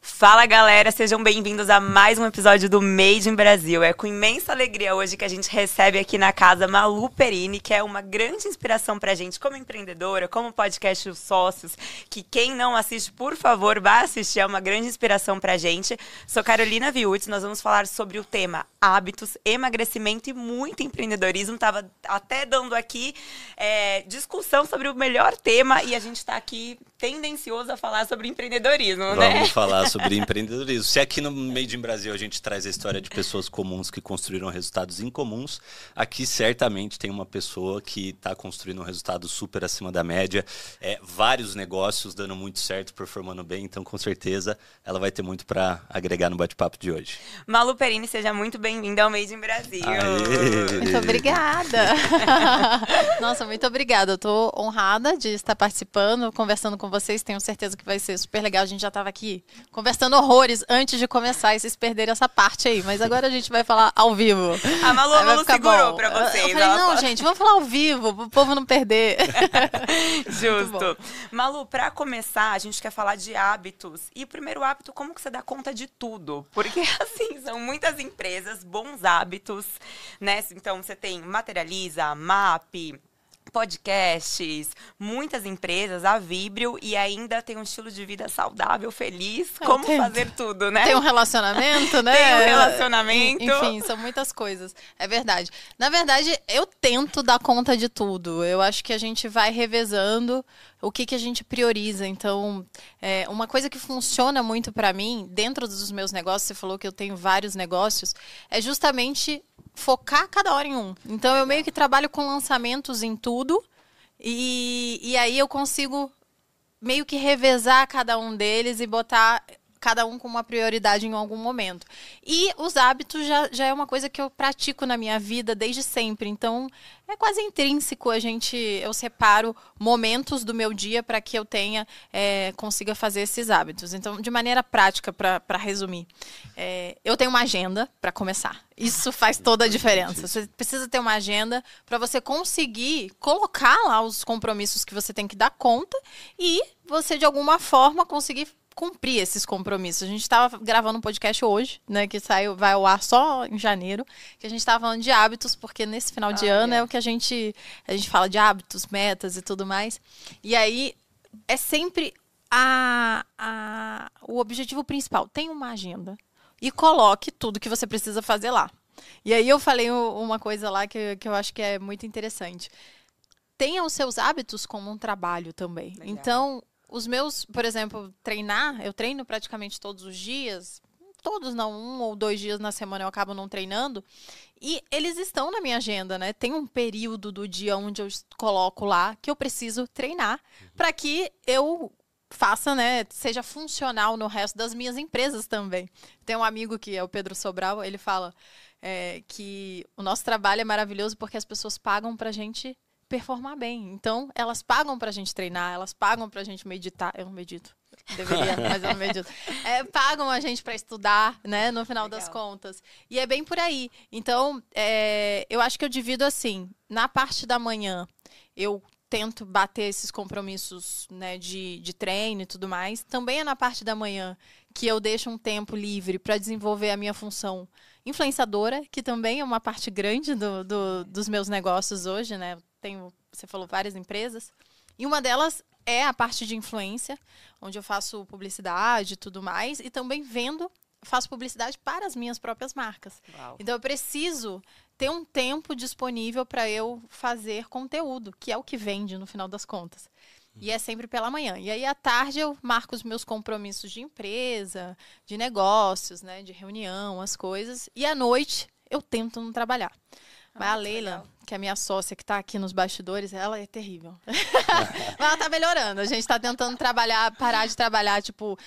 Fala galera, sejam bem-vindos a mais um episódio do Made in Brasil. É com imensa alegria hoje que a gente recebe aqui na casa Malu Perini, que é uma grande inspiração pra gente como empreendedora, como podcast Os Sócios, que quem não assiste, por favor, vá assistir, é uma grande inspiração pra gente. Sou Carolina Viutes, nós vamos falar sobre o tema hábitos, emagrecimento e muito empreendedorismo. Tava até dando aqui é, discussão sobre o melhor tema e a gente tá aqui tendencioso a falar sobre empreendedorismo, Vamos né? Vamos falar sobre empreendedorismo. Se aqui no Made in Brasil a gente traz a história de pessoas comuns que construíram resultados incomuns, aqui certamente tem uma pessoa que está construindo um resultado super acima da média, é, vários negócios dando muito certo, performando bem, então com certeza ela vai ter muito para agregar no bate-papo de hoje. Malu Perini, seja muito bem-vinda ao Made in Brasil. Aê! Muito obrigada. Nossa, muito obrigada. Eu tô honrada de estar participando, conversando com vocês. Tenho certeza que vai ser super legal. A gente já estava aqui conversando horrores antes de começar e vocês perderam essa parte aí. Mas agora a gente vai falar ao vivo. A Malu, a Malu segurou bom. pra vocês. Eu falei, não, gente, vamos falar ao vivo, pro povo não perder. Justo. Malu, pra começar, a gente quer falar de hábitos. E o primeiro hábito, como que você dá conta de tudo? Porque, assim, são muitas empresas, bons hábitos, né? Então, você tem Materializa, MAP, podcasts, muitas empresas, a Vibrio, e ainda tem um estilo de vida saudável, feliz. Eu como tento. fazer tudo, né? Tem um relacionamento, né? Tem um relacionamento. Enfim, são muitas coisas. É verdade. Na verdade, eu tento dar conta de tudo. Eu acho que a gente vai revezando o que, que a gente prioriza. Então, é, uma coisa que funciona muito para mim, dentro dos meus negócios, você falou que eu tenho vários negócios, é justamente focar cada hora em um. Então, eu meio que trabalho com lançamentos em tudo. E, e aí eu consigo meio que revezar cada um deles e botar cada um com uma prioridade em algum momento. E os hábitos já, já é uma coisa que eu pratico na minha vida desde sempre. Então, é quase intrínseco a gente. Eu separo momentos do meu dia para que eu tenha, é, consiga fazer esses hábitos. Então, de maneira prática, para resumir, é, eu tenho uma agenda para começar. Isso faz toda a diferença. Você precisa ter uma agenda para você conseguir colocar lá os compromissos que você tem que dar conta e você, de alguma forma, conseguir cumprir esses compromissos. A gente estava gravando um podcast hoje, né, que saiu, vai ao ar só em janeiro, que a gente estava falando de hábitos, porque nesse final de Olha. ano é o que a gente a gente fala de hábitos, metas e tudo mais. E aí é sempre a, a o objetivo principal. Tem uma agenda e coloque tudo que você precisa fazer lá. E aí eu falei uma coisa lá que, que eu acho que é muito interessante. Tenha os seus hábitos como um trabalho também. Legal. Então, os meus, por exemplo, treinar, eu treino praticamente todos os dias. Todos não, um ou dois dias na semana eu acabo não treinando. E eles estão na minha agenda, né? Tem um período do dia onde eu coloco lá que eu preciso treinar para que eu faça, né, seja funcional no resto das minhas empresas também. Tem um amigo que é o Pedro Sobral, ele fala é, que o nosso trabalho é maravilhoso porque as pessoas pagam pra gente performar bem. Então, elas pagam pra gente treinar, elas pagam pra gente meditar. Eu não medito. Deveria, mas eu não medito. É, pagam a gente pra estudar, né, no final das Legal. contas. E é bem por aí. Então, é, eu acho que eu divido assim, na parte da manhã, eu tento bater esses compromissos né, de, de treino e tudo mais. Também é na parte da manhã que eu deixo um tempo livre para desenvolver a minha função influenciadora, que também é uma parte grande do, do- dos meus negócios hoje, né? Tenho, você falou, várias empresas. E uma delas é a parte de influência, onde eu faço publicidade e tudo mais, e também vendo, faço publicidade para as minhas próprias marcas. Uau. Então eu preciso ter um tempo disponível para eu fazer conteúdo, que é o que vende no final das contas. E é sempre pela manhã. E aí à tarde eu marco os meus compromissos de empresa, de negócios, né, de reunião, as coisas. E à noite eu tento não trabalhar. Mas Ah, a Leila, legal. que é a minha sócia que está aqui nos bastidores, ela é terrível. Mas ela tá melhorando. A gente está tentando trabalhar, parar de trabalhar, tipo,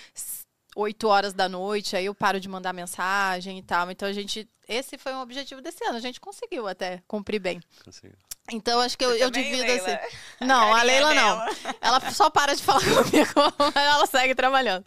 8 horas da noite, aí eu paro de mandar mensagem e tal. Então a gente. Esse foi um objetivo desse ano. A gente conseguiu até cumprir bem. Consigo. Então acho que eu, eu divido Leila? assim. Não, a carinha Leila não. Ela só para de falar comigo, mas ela segue trabalhando.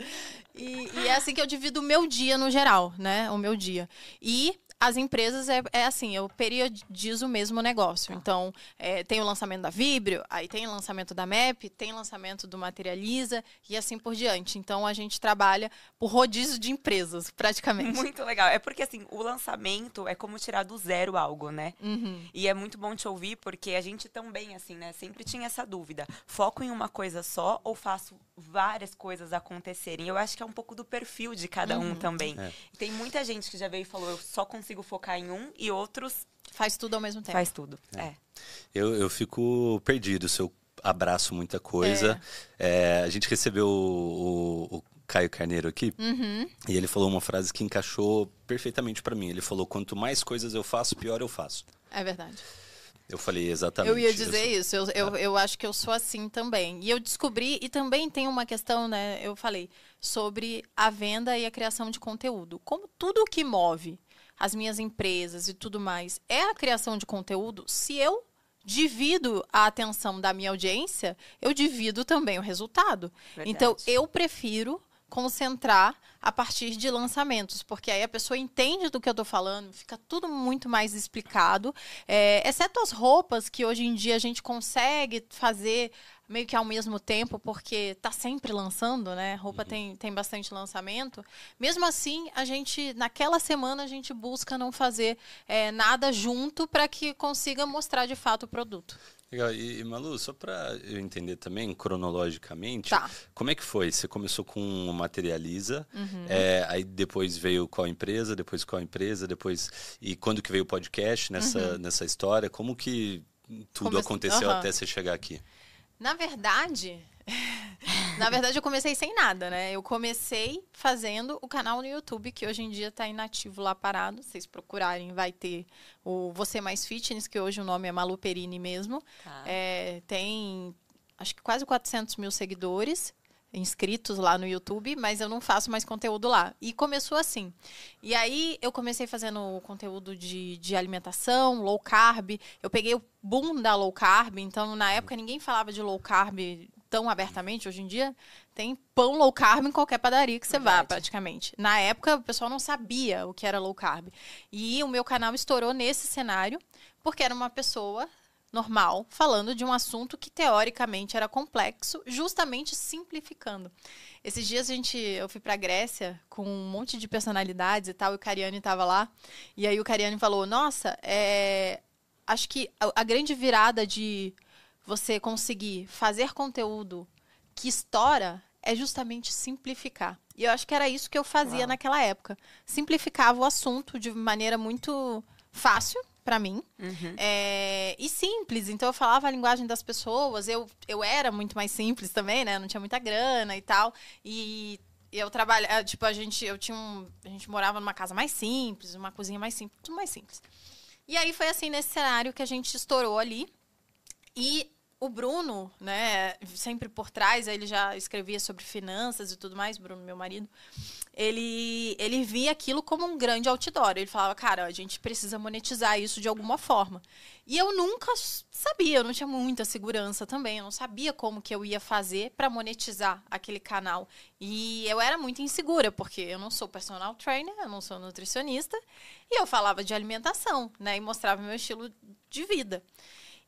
E, e é assim que eu divido o meu dia no geral, né? O meu dia. E as empresas é, é assim, eu periodizo o mesmo negócio. Então, é, tem o lançamento da Vibrio, aí tem o lançamento da MEP, tem o lançamento do Materializa e assim por diante. Então, a gente trabalha por rodízio de empresas, praticamente. Muito legal. É porque, assim, o lançamento é como tirar do zero algo, né? Uhum. E é muito bom te ouvir, porque a gente também, assim, né, sempre tinha essa dúvida. Foco em uma coisa só ou faço várias coisas acontecerem? Eu acho que é um pouco do perfil de cada um também. É. Tem muita gente que já veio e falou, eu só consigo focar em um, e outros Faz tudo ao mesmo tempo. faz tudo. É. Eu, eu fico perdido se eu abraço muita coisa. É, a gente recebeu o, o- o Caio Carneiro aqui Uhum. e ele falou uma frase que encaixou perfeitamente pra mim. Ele falou: quanto mais coisas eu faço, pior eu faço. É verdade. Eu falei exatamente. Eu ia dizer sou- isso, eu, eu, eu acho que eu sou assim também. E eu descobri, e também tem uma questão, né? Eu falei sobre a venda e a criação de conteúdo. Como tudo que move as minhas empresas e tudo mais é a criação de conteúdo, se eu divido a atenção da minha audiência, eu divido também o resultado. Verdade. Então, eu prefiro concentrar a partir de lançamentos, porque aí a pessoa entende do que eu estou falando, fica tudo muito mais explicado, é, exceto as roupas que hoje em dia a gente consegue fazer meio que ao mesmo tempo, porque tá sempre lançando, né? Roupa tem, tem bastante lançamento. Mesmo assim, a gente, naquela semana, a gente busca não fazer é, nada junto para que consiga mostrar de fato o produto. Legal. E, Malu, só pra eu entender também, cronologicamente, Tá. como é que foi? Você começou com o Materializa, Uhum. é, aí depois veio qual empresa, depois qual empresa, depois. E quando que veio o podcast nessa, nessa história? Como que tudo Uhum. Come- aconteceu Aham. até você chegar aqui? Na verdade, na verdade eu comecei sem nada, né? Eu comecei fazendo o canal no YouTube, que hoje em dia tá inativo lá parado. Se vocês procurarem, vai ter o Você Mais Fitness, que hoje o nome é Malu Perini mesmo. Tá. É, tem, acho que quase 400 mil seguidores inscritos lá no YouTube, mas eu não faço mais conteúdo lá. E começou assim. E aí eu comecei fazendo conteúdo de, de alimentação, low carb. Eu peguei o boom da low carb, então na época ninguém falava de low carb tão abertamente. Hoje em dia tem pão low carb em qualquer padaria que você vá, Verdade. praticamente. Na época o pessoal não sabia o que era low carb. E o meu canal estourou nesse cenário, porque era uma pessoa normal, falando de um assunto que teoricamente era complexo, justamente simplificando. Esses dias a gente, eu fui pra Grécia com um monte de personalidades e tal, e o Cariani tava lá, e aí o Cariani falou: "Nossa, é, acho que a, a grande virada de você conseguir fazer conteúdo que estoura é justamente simplificar. E eu acho que era isso que eu fazia Uau. naquela época. Simplificava o assunto de maneira muito fácil para mim Uhum. é, e simples. Então eu falava a linguagem das pessoas. Eu, eu era muito mais simples também, né? Não tinha muita grana e tal. E eu trabalhava, tipo, a gente, eu tinha um, a gente morava numa casa mais simples, uma cozinha mais simples, tudo mais simples. E aí foi assim nesse cenário que a gente estourou ali. E o Bruno, né, sempre por trás, ele já escrevia sobre finanças e tudo mais, Bruno, meu marido. Ele, ele via aquilo como um grande outdoor. Ele falava, cara, a gente precisa monetizar isso de alguma forma. E eu nunca sabia, eu não tinha muita segurança também. Eu não sabia como que eu ia fazer para monetizar aquele canal. E eu era muito insegura, porque eu não sou personal trainer, eu não sou nutricionista. E eu falava de alimentação, né, e mostrava meu estilo de vida.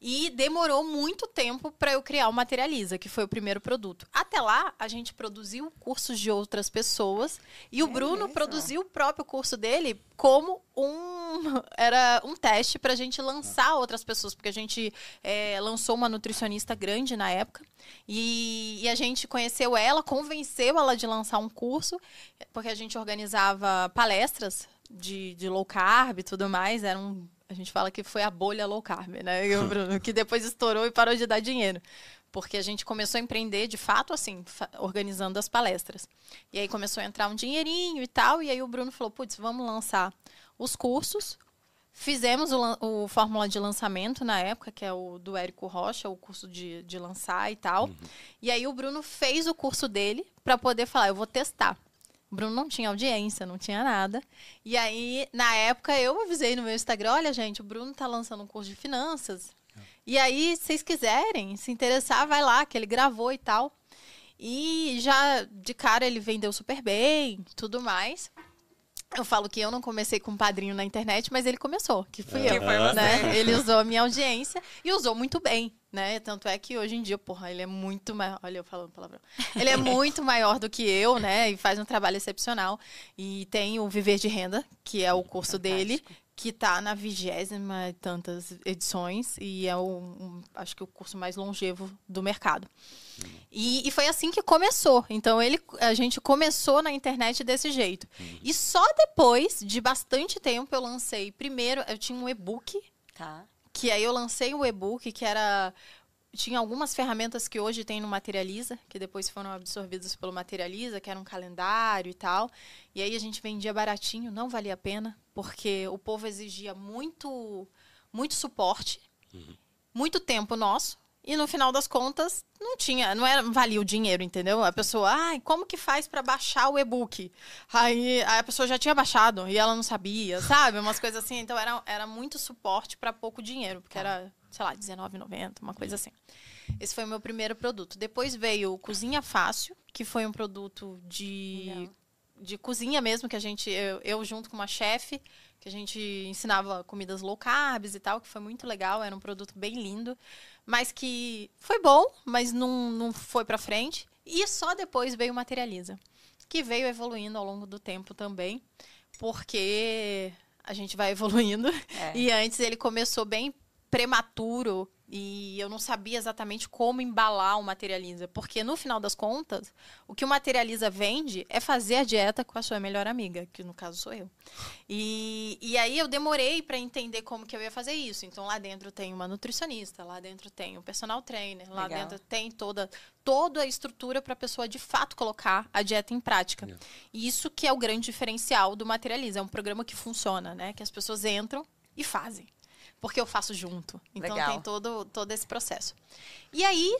E demorou muito tempo para eu criar o Materializa, que foi o primeiro produto. Até lá, a gente produziu cursos de outras pessoas e o É Bruno mesmo? produziu o próprio curso dele como um era um teste para a gente lançar outras pessoas, porque a gente é, lançou uma nutricionista grande na época e, e a gente conheceu ela, convenceu ela de lançar um curso, porque a gente organizava palestras de, de low carb e tudo mais, era um a gente fala que foi a bolha low carb, né, Bruno? Que depois estourou e parou de dar dinheiro. Porque a gente começou a empreender, de fato, assim, organizando as palestras. E aí começou a entrar um dinheirinho e tal. E aí o Bruno falou: putz, vamos lançar os cursos. Fizemos o, o Fórmula de Lançamento na época, que é o do Érico Rocha, o curso de, de lançar e tal. E aí o Bruno fez o curso dele para poder falar: eu vou testar. O Bruno não tinha audiência, não tinha nada. E aí, na época, eu avisei no meu Instagram: olha, gente, o Bruno tá lançando um curso de finanças. E aí, se vocês quiserem se interessar, vai lá, que ele gravou e tal. E já de cara ele vendeu super bem, tudo mais. Eu falo que eu não comecei com um padrinho na internet, mas ele começou, que fui Que eu. foi você. Né? Ele usou a minha audiência e usou muito bem, né? Tanto é que hoje em dia, porra, ele é muito maior. Olha, eu falando palavrão. Ele é muito maior do que eu, né? E faz um trabalho excepcional. E tem o Viver de Renda, que é o curso dele, que tá na vigésima e tantas edições. E é o, um, acho que o curso mais longevo do mercado. E, e, foi assim que começou. Então ele, a gente começou na internet desse jeito. Uhum. E só depois de bastante tempo eu lancei. Primeiro, eu tinha um e-book. Tá. Que aí eu lancei o e-book que era. Tinha algumas ferramentas que hoje tem no Materializa, que depois foram absorvidas pelo Materializa, que era um calendário e tal. E aí a gente vendia baratinho, não valia a pena, porque o povo exigia muito, muito suporte, uhum. muito tempo nosso. E no final das contas, não tinha, não era, valia o dinheiro, entendeu? A pessoa, ai, como que faz para baixar o e-book? Aí a pessoa já tinha baixado e ela não sabia, sabe? Umas coisas assim. Então era, era muito suporte para pouco dinheiro, porque era, sei lá, R$19,90, uma coisa assim. Esse foi o meu primeiro produto. Depois veio o Cozinha Fácil, que foi um produto de, de cozinha mesmo, que a gente, eu, eu junto com uma chefe, que a gente ensinava comidas low carbs e tal, que foi muito legal, era um produto bem lindo, mas que foi bom, mas não, não foi para frente. E só depois veio o Materializa, que veio evoluindo ao longo do tempo também, porque a gente vai evoluindo. É. E antes ele começou bem prematuro e eu não sabia exatamente como embalar o Materializa, porque no final das contas, o que o Materializa vende é fazer a dieta com a sua melhor amiga, que no caso sou eu. E, e aí eu demorei para entender como que eu ia fazer isso. Então lá dentro tem uma nutricionista, lá dentro tem um personal trainer, lá Legal. dentro tem toda toda a estrutura para a pessoa de fato colocar a dieta em prática. Yeah. E isso que é o grande diferencial do Materializa, é um programa que funciona, né? Que as pessoas entram e fazem porque eu faço junto. Então Legal. tem todo, todo esse processo. E aí.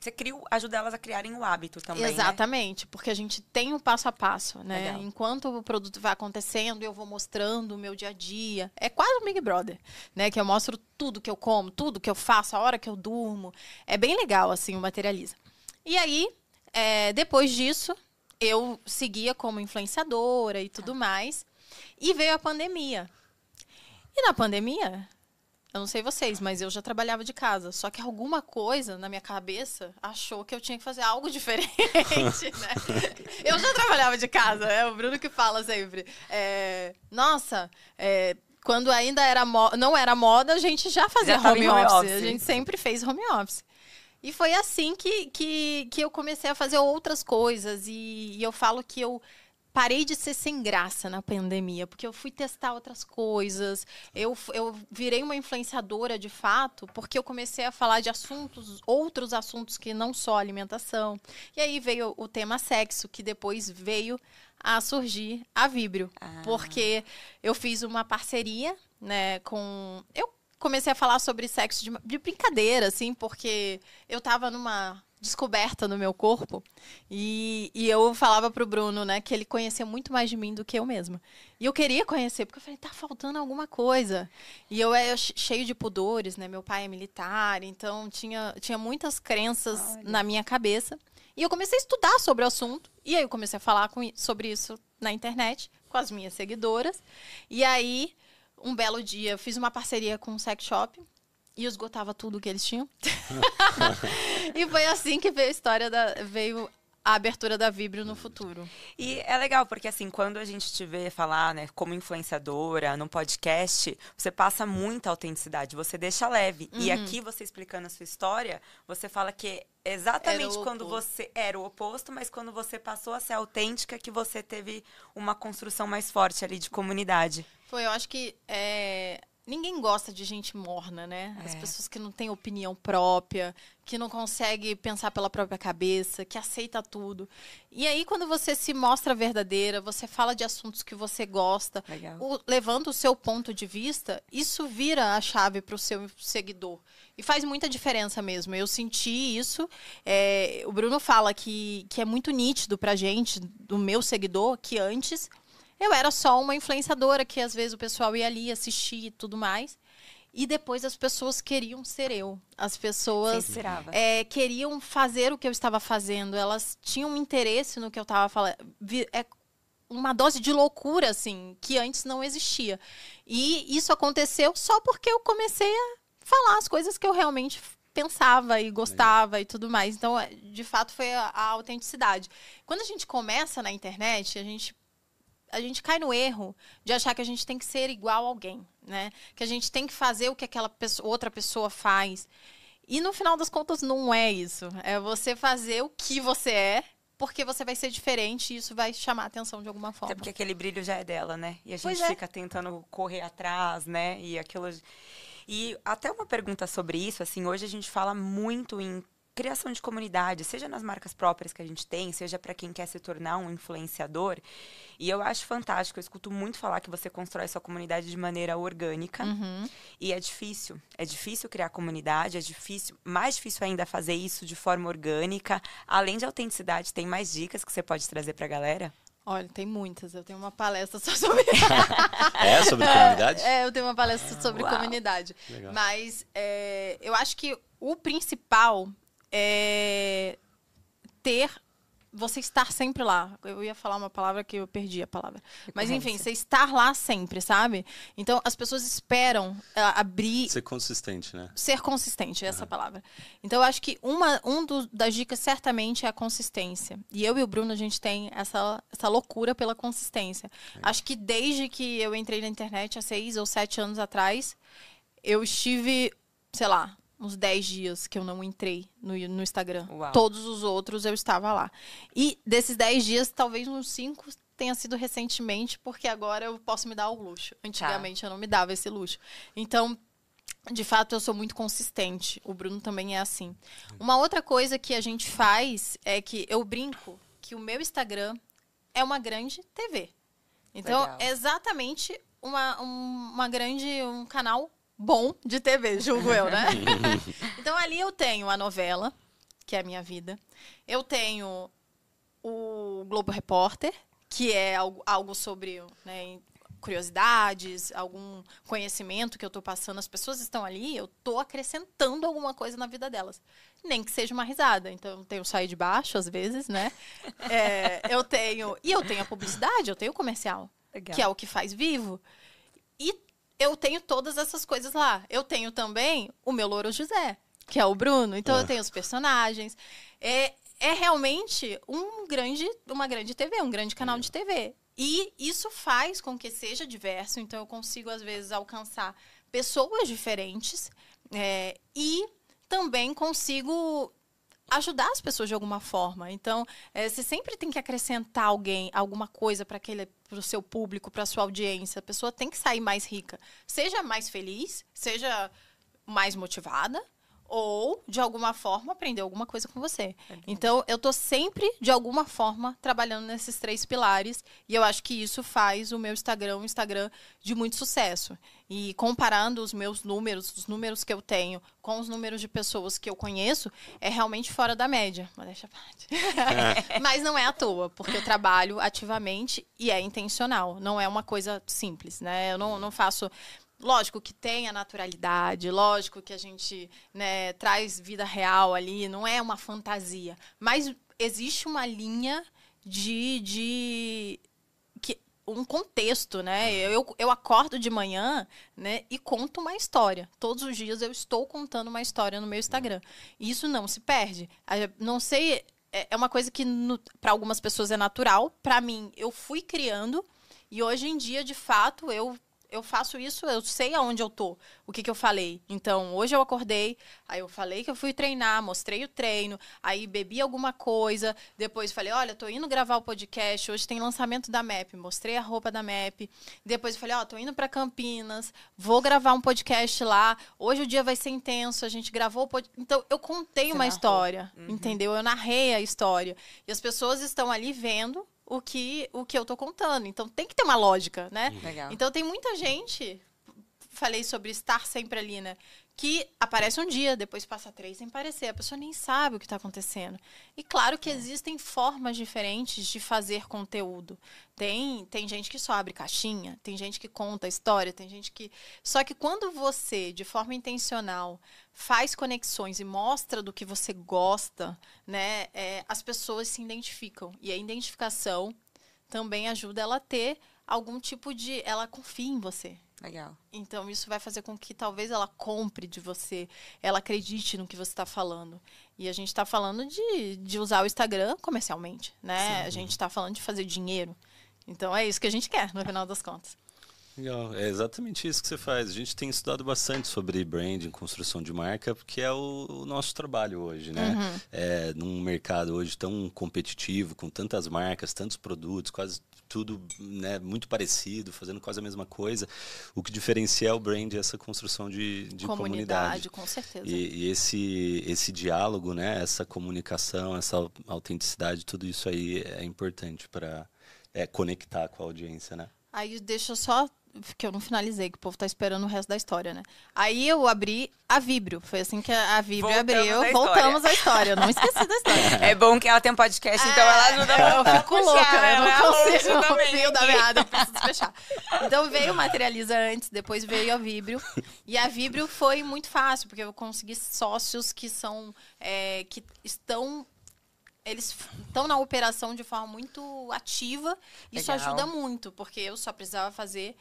Você cria, ajuda elas a criarem o hábito também. Né? Exatamente, né? porque a gente tem o um passo a passo, né? Legal. Enquanto o produto vai acontecendo, eu vou mostrando o meu dia a dia. É quase um Big Brother, né? Que eu mostro tudo que eu como, tudo que eu faço, a hora que eu durmo. É bem legal, assim, o Materializa. E aí, é, depois disso, eu seguia como influenciadora e tudo mais. E veio a pandemia. E na pandemia, eu não sei vocês, mas eu já trabalhava de casa. Só que alguma coisa na minha cabeça achou que eu tinha que fazer algo diferente, né? Eu já trabalhava de casa, é o Bruno que fala sempre. É, nossa, é, quando ainda era não era moda, a gente já fazia já home, home office. office. A gente sempre fez home office. E foi assim que, que, que eu comecei a fazer outras coisas. E, e eu falo que eu parei de ser sem graça na pandemia, porque eu fui testar outras coisas. Eu, eu virei uma influenciadora de fato, porque eu comecei a falar de assuntos, outros assuntos que não só alimentação. E aí veio o tema sexo, que depois veio a surgir a Vibrio, ah. porque eu fiz uma parceria, né, com eu comecei a falar sobre sexo de, de brincadeira, assim, porque eu tava numa descoberta no meu corpo. E, e eu falava pro Bruno, né, que ele conhecia muito mais de mim do que eu mesma. E eu queria conhecer, porque eu falei, tá faltando alguma coisa. E eu era cheio de pudores, né? Meu pai é militar, então tinha, tinha muitas crenças Olha. na minha cabeça. E eu comecei a estudar sobre o assunto. E aí eu comecei a falar com, sobre isso na internet, com as minhas seguidoras. E aí, um belo dia, eu fiz uma parceria com um sex shop e esgotava tudo que eles tinham. e foi assim que veio a história da. veio a abertura da Vibrio no futuro. E é legal, porque assim, quando a gente te vê falar, né, como influenciadora, num podcast, você passa muita autenticidade, você deixa leve. Uhum. E aqui, você explicando a sua história, você fala que exatamente quando você era o oposto, mas quando você passou a ser autêntica, que você teve uma construção mais forte ali de comunidade. Foi, eu acho que é, Ninguém gosta de gente morna, né? As é. pessoas que não têm opinião própria, que não consegue pensar pela própria cabeça, que aceita tudo. E aí, quando você se mostra verdadeira, você fala de assuntos que você gosta, o, levando o seu ponto de vista, isso vira a chave para o seu seguidor. E faz muita diferença mesmo. Eu senti isso. É, o Bruno fala que, que é muito nítido pra gente, do meu seguidor, que antes eu era só uma influenciadora que às vezes o pessoal ia ali assistir e tudo mais. E depois as pessoas queriam ser eu. As pessoas é, queriam fazer o que eu estava fazendo. Elas tinham interesse no que eu estava falando. É uma dose de loucura, assim, que antes não existia. E isso aconteceu só porque eu comecei a falar as coisas que eu realmente pensava e gostava e tudo mais. Então, é, de fato, foi a, a autenticidade. Quando a gente começa na internet, a gente a gente cai no erro de achar que a gente tem que ser igual a alguém, né? Que a gente tem que fazer o que aquela pessoa, outra pessoa faz. E no final das contas não é isso. É você fazer o que você é, porque você vai ser diferente e isso vai chamar a atenção de alguma forma. Até porque aquele brilho já é dela, né? E a gente é. fica tentando correr atrás, né? E aquilo. E até uma pergunta sobre isso, assim, hoje a gente fala muito em criação de comunidade, seja nas marcas próprias que a gente tem, seja para quem quer se tornar um influenciador. E eu acho fantástico, eu escuto muito falar que você constrói sua comunidade de maneira orgânica. Uhum. E é difícil. É difícil criar comunidade, é difícil, mais difícil ainda fazer isso de forma orgânica. Além de autenticidade, tem mais dicas que você pode trazer pra galera? Olha, tem muitas. Eu tenho uma palestra só sobre. É sobre comunidade? É, eu tenho uma palestra sobre Uau. comunidade. Legal. Mas é, eu acho que o principal é ter. Você estar sempre lá. Eu ia falar uma palavra que eu perdi a palavra. Mas enfim, Recorrência. você estar lá sempre, sabe? Então as pessoas esperam ah, abrir Ser consistente, né? ser consistente, essa palavra. Então, eu acho que uma um do- das dicas certamente é a consistência. E eu e o Bruno, a gente tem essa, essa loucura pela consistência. Acho que desde que eu entrei na internet, há seis ou sete anos atrás, eu estive, sei lá, uns 10 dias que eu não entrei no, no Instagram. Uau. Todos os outros eu estava lá. E desses 10 dias, talvez uns 5 tenha sido recentemente, porque agora eu posso me dar o luxo. Antigamente eu não me dava esse luxo. Então, de fato, eu sou muito consistente. O Bruno também é assim. Uma outra coisa que a gente faz é que eu brinco que o meu Instagram é uma grande TV. Então, Legal. é exatamente uma, um- uma grande, um canal bom de TV, julgo eu, né? então, ali eu tenho a novela, que é a minha vida. Eu tenho o Globo Repórter, que é algo, algo sobre né, curiosidades, algum conhecimento que eu estou passando. As pessoas estão ali, eu estou acrescentando alguma coisa na vida delas. Nem que seja uma risada. Então, eu tenho sair de baixo, às vezes, né? É, eu tenho. E eu tenho a publicidade, eu tenho o comercial, Legal. que é o que faz vivo. E eu tenho todas essas coisas lá. Eu tenho também o meu Louro José, que é o Bruno. Então, eu Ah. tenho os personagens. É, é realmente um grande, uma grande TV, um grande canal de TV. E isso faz com que seja diverso. Então, eu consigo, às vezes, alcançar pessoas diferentes. é, e também consigo ajudar as pessoas de alguma forma. Então, eh, você sempre tem que acrescentar alguém, alguma coisa para aquele para o seu público, para sua audiência. A pessoa tem que sair mais rica, seja mais feliz, seja mais motivada ou de alguma forma aprender alguma coisa com você. Então, eu tô sempre de alguma forma trabalhando nesses três pilares e eu acho que isso faz o meu Instagram um Instagram de muito sucesso. E comparando os meus números, os números que eu tenho com os números de pessoas que eu conheço, é realmente fora da média. Mas deixa a parte. Mas não é à toa, porque eu trabalho ativamente e é intencional. Não é uma coisa simples, né? Eu não, não faço. Lógico que tem a naturalidade, lógico que a gente né, traz vida real ali, não é uma fantasia. Mas existe uma linha de, de que, um contexto, né? Eu, eu acordo de manhã né, e conto uma história. Todos os dias eu estou contando uma história no meu Instagram. E isso não se perde. Não sei, é é uma coisa que para algumas pessoas é natural. Para mim, eu fui criando e hoje em dia, de fato, eu eu faço isso, eu sei aonde eu tô, o que, que eu falei. Então, hoje eu acordei, aí eu falei que eu fui treinar, mostrei o treino, aí bebi alguma coisa, depois falei, olha, tô indo gravar o podcast, hoje tem lançamento da MAP, mostrei a roupa da MAP. Depois eu falei, ó, tô indo para Campinas, vou gravar um podcast lá, hoje o dia vai ser intenso, a gente gravou o podcast. Então, eu contei Você uma narrou. história, entendeu? Eu narrei a história. E as pessoas estão ali vendo o que, o que eu tô contando. Então, tem que ter uma lógica, né? Legal. Então tem muita gente, falei sobre estar sempre ali, né? Que aparece um dia, depois passa três sem aparecer. A pessoa nem sabe o que está acontecendo. E claro que existem formas diferentes de fazer conteúdo. Tem, tem gente que só abre caixinha, tem gente que conta história, tem gente que. Só que quando você, de forma intencional, faz conexões e mostra do que você gosta, né? é, as pessoas se identificam. E a identificação também ajuda ela a ter algum tipo de. Ela confia em você. Legal. Então, isso vai fazer com que talvez ela compre de você, ela acredite no que você está falando. E a gente está falando de, de usar o Instagram comercialmente, né? A gente está falando de fazer dinheiro. Então, é isso que a gente quer, no final das contas. Legal, é exatamente isso que você faz. A gente tem estudado bastante sobre branding, construção de marca, porque é o, o nosso trabalho hoje, né? Uhum. É, num mercado hoje tão competitivo, com tantas marcas, tantos produtos, quase tudo né, muito parecido, fazendo quase a mesma coisa. O que diferencia é o brand, essa construção de, de comunidade. Comunidade, com certeza. E, e esse, esse diálogo, né, essa comunicação, essa au- autenticidade, tudo isso aí é importante para é, conectar com a audiência, né? Aí deixa eu só. Que eu não finalizei, que o povo tá esperando o resto da história, né? Aí eu abri a Vibrio. Foi assim que a Vibrio Voltamos abriu. à. Voltamos à história. Eu não esqueci da história. É bom que ela tem um podcast, então ela ajuda É, eu fico puxar, louca, eu ela é não a consigo também fio da meada, eu preciso fechar. Então veio o Materializa antes, depois veio a Vibrio. E a Vibrio foi muito fácil, porque eu consegui sócios que são, é, que estão eles estão na operação de forma muito ativa. Isso Legal. ajuda muito, porque eu só precisava fazer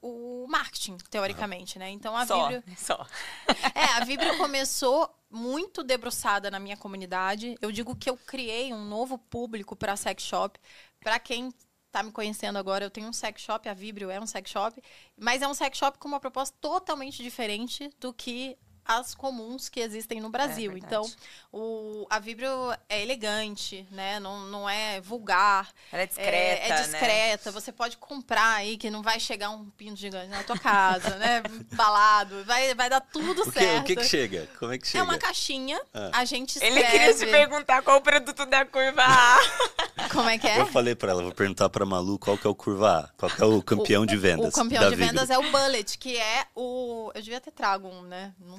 o, marketing, teoricamente, né? Então a Só, Vibrio só. é, a Vibrio começou muito debruçada na minha comunidade. Eu digo que eu criei um novo público para sex shop. Para quem tá me conhecendo agora, eu tenho um sex shop, a Vibrio é um sex shop, mas é um sex shop com uma proposta totalmente diferente do que as comuns que existem no Brasil. verdade. então, o, a Vibrio é elegante, né? Não, não é vulgar. Ela é É, discreta, é né? discreta, você pode comprar aí, que não vai chegar um pinto gigante na tua casa, né? Balado, vai, vai dar tudo O que, certo. o que que chega? Como é que chega? É uma caixinha, Ah. a gente escreve... Ele queria te perguntar qual o produto da curva A. Como é que é? Eu falei pra ela, vou perguntar pra Malu qual que é o curva A, qual que é o campeão de vendas. O campeão da de vendas Vibrio. é o Bullet, que é o... Eu devia ter trago um, né? Não.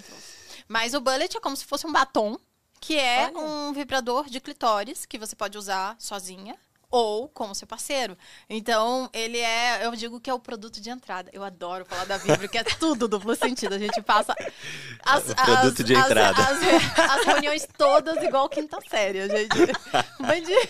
Mas o Bullet é como se fosse um batom, que é Olha. um vibrador de clitóris, que você pode usar sozinha ou com o seu parceiro. Então, ele é, eu digo que é o produto de entrada. Eu adoro falar da Vibrio, que é tudo duplo sentido. A gente passa as, O produto de as- entrada. As, as reuniões todas igual quinta série, gente. Monte de-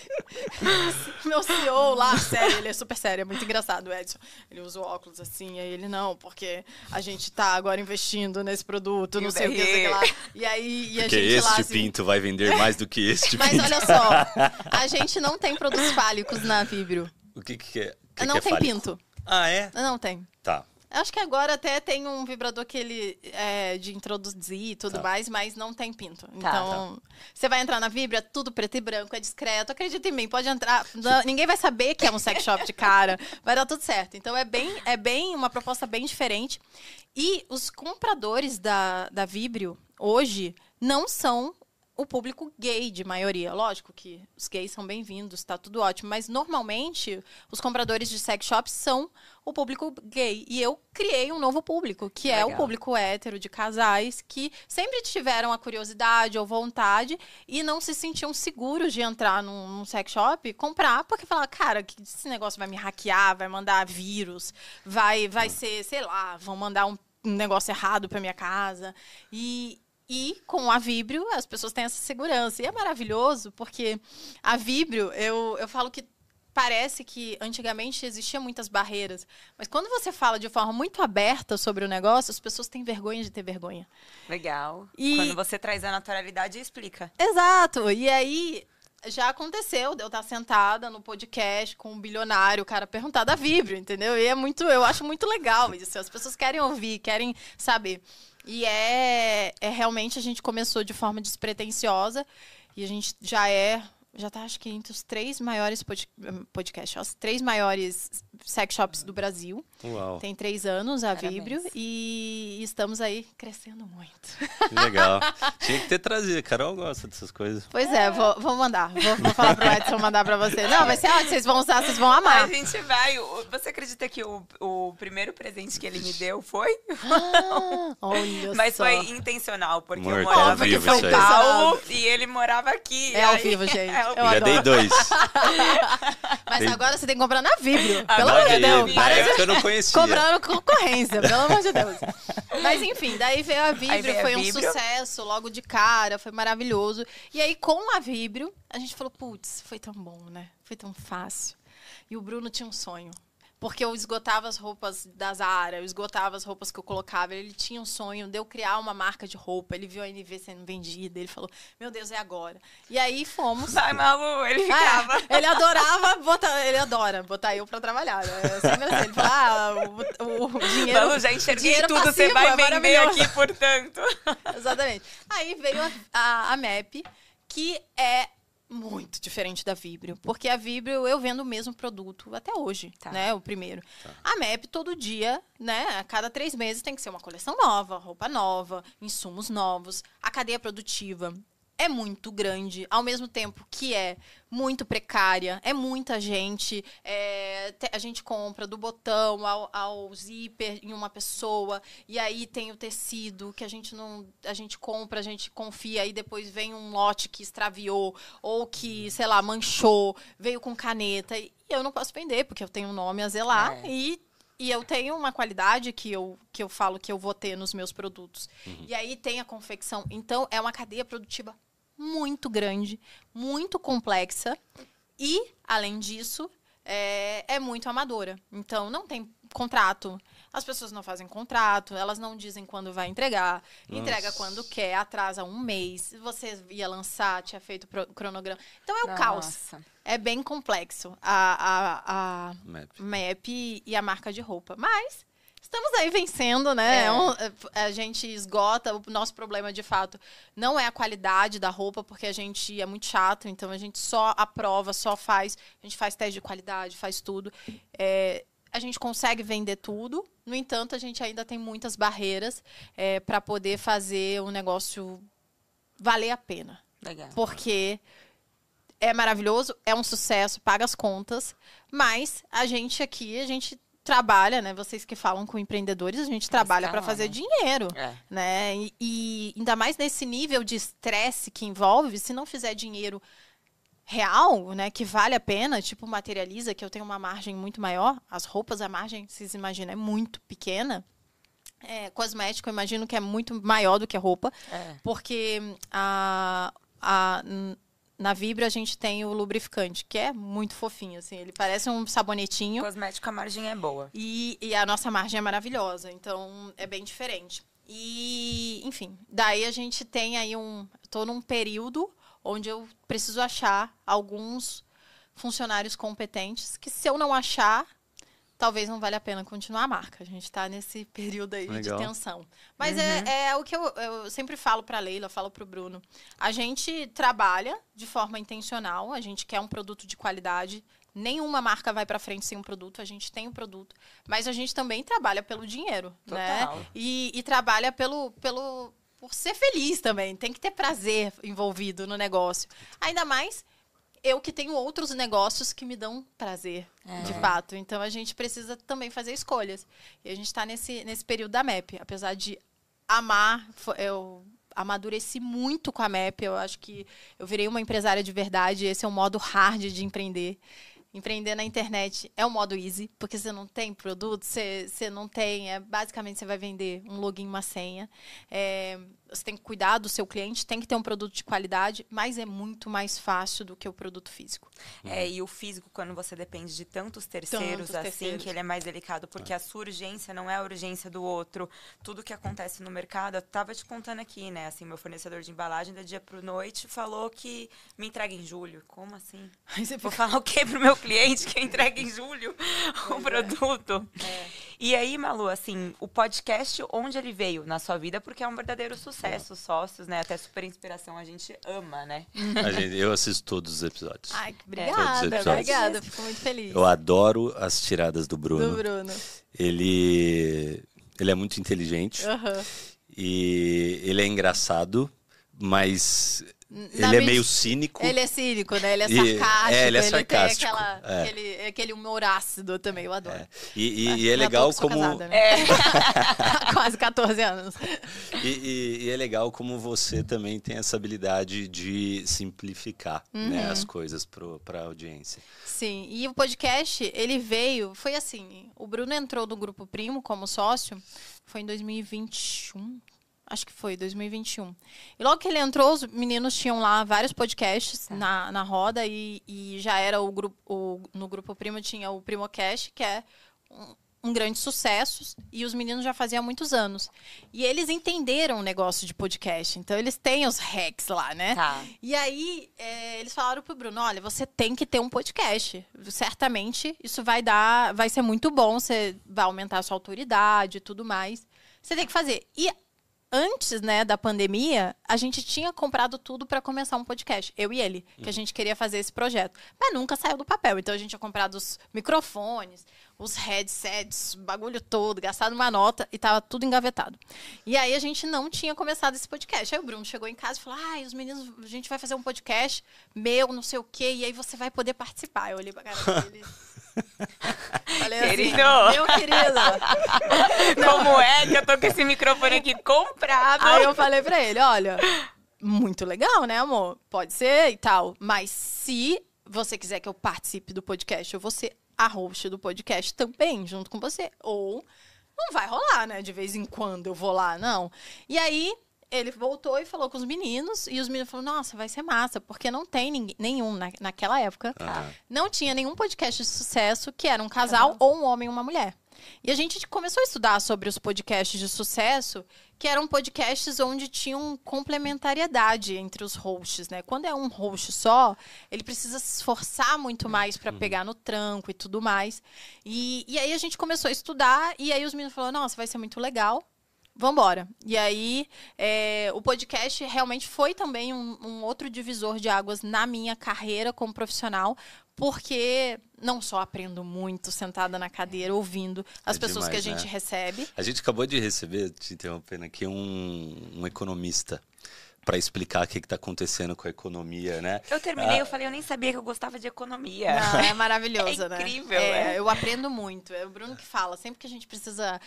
Meu CEO lá, sério, ele é super sério, é muito engraçado, o Edson. Ele usa o óculos assim, aí ele não, porque a gente tá agora investindo nesse produto, E não o sei o que, sei lá. E aí e a Porque gente lá este assim, pinto vai vender mais do que este Mas pinto. olha só, a gente não tem produtos fálicos na Vibrio. O que que é? Que não que é tem fálico? pinto. Ah, é? Não tem. Tá. Acho que agora até tem um vibrador que ele é de introduzir e tudo Tá. mais, mas não tem pinto. Então, você vai entrar na Vibra, tudo preto e branco, é discreto. Acredita em mim, pode entrar. não- ninguém vai saber que é um sex shop de cara. Vai dar tudo certo. Então é bem, é bem uma proposta bem diferente. E os compradores da, da Vibrio hoje não são o público gay de maioria. Lógico que os gays são bem-vindos, tá tudo ótimo, mas normalmente os compradores de sex shops são o público gay. E eu criei um novo público, que é o Legal. público hétero de casais que sempre tiveram a curiosidade ou vontade e não se sentiam seguros de entrar num, num sex shop e comprar, porque falavam, cara, que esse negócio vai me hackear, vai mandar vírus, vai, vai ser, sei lá, vão mandar um um negócio errado para minha casa. E, e com a Vibrio, as pessoas têm essa segurança. E é maravilhoso, porque a Vibrio, eu, eu falo que parece que antigamente existiam muitas barreiras. Mas quando você fala de forma muito aberta sobre o negócio, as pessoas têm vergonha de ter vergonha. Legal. E- Quando você traz a naturalidade, explica. Exato. E aí já aconteceu de eu estar sentada no podcast com um bilionário, o cara perguntar da Vibrio, entendeu? E é muito, eu acho muito legal isso. As pessoas querem ouvir, querem saber. E é, é realmente a gente começou de forma despretensiosa e a gente já é já tá acho que entre os três maiores pod, podcasts, os três maiores sex shops do Brasil. Uau. Tem três anos a Parabéns. Vibrio e estamos aí crescendo muito. Que legal. Tinha que ter trazido. A Carol gosta dessas coisas. Pois é, vou, vou mandar. Vou, vou falar pro Edson mandar pra você. Não, vai ser ótimo, vocês vão usar, vocês vão amar. A gente vai. Você acredita que o, o primeiro presente que ele me deu foi? Ah, olha Mas só. foi intencional, porque Amor, eu morava em vivo São. Paulo e ele morava aqui. É ao Aí- vivo, gente. É ao Eu Já adoro. dei dois. Mas Tem- agora você tem que comprar na Vibrio. Pelo amor de eu Deus. Na Para de época eu não conhecia. comprando concorrência, pelo amor de Deus. Mas enfim, daí veio a Vibrio, veio a foi um Vibrio. sucesso logo de cara, foi maravilhoso. E aí com a Vibrio, a gente falou, putz, foi tão bom, né? Foi tão fácil. E o Bruno tinha um sonho. Porque eu esgotava as roupas da Zara, eu esgotava as roupas que eu colocava. Ele tinha um sonho de eu criar uma marca de roupa. Ele viu a NV sendo vendida, ele falou: Meu Deus, é agora. E aí fomos. Vai, Malu, ele ficava. É, ele adorava botar, ele adora botar eu pra trabalhar. Né? É assim, ele fala, ah, o, o dinheiro. Malu, já enxerguei dinheiro tudo, passivo, você vai é vender aqui, portanto. Exatamente. Aí veio a, a, a MAP, que é muito diferente da Vibrio. Porque a Vibrio eu vendo o mesmo produto até hoje, Tá. né? O primeiro. A MAP todo dia, né? A cada três meses tem que ser uma coleção nova, roupa nova, insumos novos. A cadeia produtiva é muito grande, ao mesmo tempo que é muito precária, é muita gente. é, a gente compra do botão ao, ao zíper em uma pessoa, e aí tem o tecido que a gente não. A gente compra, a gente confia, aí depois vem um lote que extraviou, ou que, sei lá, manchou, veio com caneta. E eu não posso vender, porque eu tenho um nome a zelar É. e. E eu tenho uma qualidade que eu, que eu falo que eu vou ter nos meus produtos. E aí tem a confecção. Então, é uma cadeia produtiva muito grande, muito complexa. E, além disso, é, é muito amadora. Então, não tem contrato. As pessoas não fazem contrato, elas não dizem quando vai entregar, entrega Nossa. quando quer, atrasa um mês. Você ia lançar, tinha feito pro- cronograma. Então é o caos. Nossa. É bem complexo a, a, a Map. MAP e a marca de roupa. Mas estamos aí vencendo, né? É. É um- a gente esgota. O nosso problema, de fato, não é a qualidade da roupa, porque a gente é muito chato, então a gente só aprova, só faz. A gente faz teste de qualidade, faz tudo. É, a gente consegue vender tudo. No entanto, a gente ainda tem muitas barreiras para poder fazer o negócio valer a pena Legal. porque é maravilhoso, é um sucesso, paga as contas, mas a gente aqui, a gente trabalha, né? Vocês que falam com empreendedores, a gente trabalha para fazer né? dinheiro, É. né? E, e ainda mais nesse nível de estresse que envolve, se não fizer dinheiro real, né, que vale a pena, tipo materializa, que eu tenho uma margem muito maior, as roupas, a margem, vocês imaginam, é muito pequena. É, cosmético, eu imagino que é muito maior do que a roupa. É. Porque a, a, n- na Vibra a gente tem o lubrificante, que é muito fofinho, assim. Ele parece um sabonetinho. Cosmético, a margem é boa. E, e a nossa margem é maravilhosa, então é bem diferente. E, enfim, daí a gente tem aí um. Estou num período onde eu preciso achar alguns funcionários competentes que, se eu não achar, talvez não valha a pena continuar a marca. A gente está nesse período aí Legal. de tensão. Mas é, é o que eu, eu sempre falo para a Leila, falo para o Bruno. A gente trabalha de forma intencional, a gente quer um produto de qualidade. Nenhuma marca vai para frente sem um produto, a gente tem um produto. Mas a gente também trabalha pelo dinheiro, Total. né? E, e trabalha pelo, pelo, por ser feliz também. Tem que ter prazer envolvido no negócio. Ainda mais eu que tenho outros negócios que me dão prazer, É. de fato. Então a gente precisa também fazer escolhas. E a gente está nesse, nesse período da MAP. Apesar de amar, eu amadureci muito com a MAP. Eu acho que eu virei uma empresária de verdade. Esse é o modo hard de empreender. Empreender na internet é o modo easy, porque você não tem produto, você, você não tem. É, basicamente, você vai vender um login, uma senha. É, você tem que cuidar do seu cliente, tem que ter um produto de qualidade, mas é muito mais fácil do que o produto físico. É, e o físico, quando você depende de tantos terceiros, Tantos assim, terceiros. que ele é mais delicado, porque a sua urgência não é a urgência do outro. Tudo que acontece no mercado, eu tava te contando aqui, né? Assim, meu fornecedor de embalagem, da dia pro noite, falou que me entrega em julho. Como assim? Aí você Vou falar o quê pro meu cliente que entrega em julho o produto? E aí, Malu, assim, o podcast, onde ele veio na sua vida, porque é um verdadeiro sucesso, sócios, né? Até super inspiração, a gente ama, né? A gente- eu assisto todos os episódios. Ai, que Todos os obrigada, episódios. obrigada. Fico muito feliz. Eu adoro as tiradas do Bruno. Do Bruno. Ele, ele é muito inteligente Aham. e ele é engraçado, mas Ele é meio cínico. Ele é cínico, né? Ele é E- sarcástico. é, ele é tem sarcástico, aquela, é. aquele, aquele humor ácido também, eu adoro. É. E, e- e é legal como casada, né? É. Quase 14 anos. E, e- e é legal como você também tem essa habilidade de simplificar Uhum. né, as coisas para a audiência. Sim, e o podcast, ele veio, foi assim, o Bruno entrou no Grupo Primo como sócio, foi em 2021, Acho que foi 2021. E logo que ele entrou, os meninos tinham lá vários podcasts Tá. na, na roda e, e já era o grupo. O, no grupo Primo tinha o Primocast, que é um, um grande sucesso, e os meninos já faziam há muitos anos. E eles entenderam o negócio de podcast. Então eles têm os hacks lá, né? Tá. E aí, é, eles falaram pro Bruno: olha, você tem que ter um podcast. Certamente isso vai dar, vai ser muito bom, você vai aumentar a sua autoridade e tudo mais. Você tem que fazer. E antes, né, da pandemia, a gente tinha comprado tudo para começar um podcast. Eu e ele, que a gente queria fazer esse projeto. Mas nunca saiu do papel. Então a gente tinha comprado os microfones, os headsets, o bagulho todo, gastado uma nota e tava tudo engavetado. E aí a gente não tinha começado esse podcast. Aí o Bruno chegou em casa e falou: ai, os meninos, a gente vai fazer um podcast meu, não sei o quê, e aí você vai poder participar. Eu olhei pra cara dele. Falei Querido. assim, meu querido. Como é que eu tô com esse microfone aqui comprado? Aí eu falei pra ele, olha, muito legal, né, amor? Pode ser e tal. Mas se você quiser que eu participe do podcast, eu vou ser a host do podcast também, junto com você. Ou não vai rolar, né? De vez em quando eu vou lá, não. E aí ele voltou e falou com os meninos, e os meninos falaram, nossa, vai ser massa, porque não tem ninguém, nenhum na, naquela época. Aham. Não tinha nenhum podcast de sucesso que era um casal ou um homem e uma mulher. E a gente começou a estudar sobre os podcasts de sucesso, que eram podcasts onde tinham complementariedade entre os hosts, né? Quando é um host só, ele precisa se esforçar muito mais para pegar no tranco e tudo mais. E, e aí a gente começou a estudar, e aí os meninos falaram, nossa, vai ser muito legal. Vambora. E aí, é, o podcast realmente foi também um, um outro divisor de águas na minha carreira como profissional, porque não só aprendo muito sentada na cadeira, ouvindo as É pessoas que a gente né? recebe. A gente acabou de receber, te interrompendo aqui, um, um economista para explicar o que está acontecendo com a economia, né? Eu terminei, eu falei, eu nem sabia que eu gostava de economia. Não, é maravilhoso, É né? incrível, É, é. Eu aprendo muito. É o Bruno que fala. Sempre que a gente precisa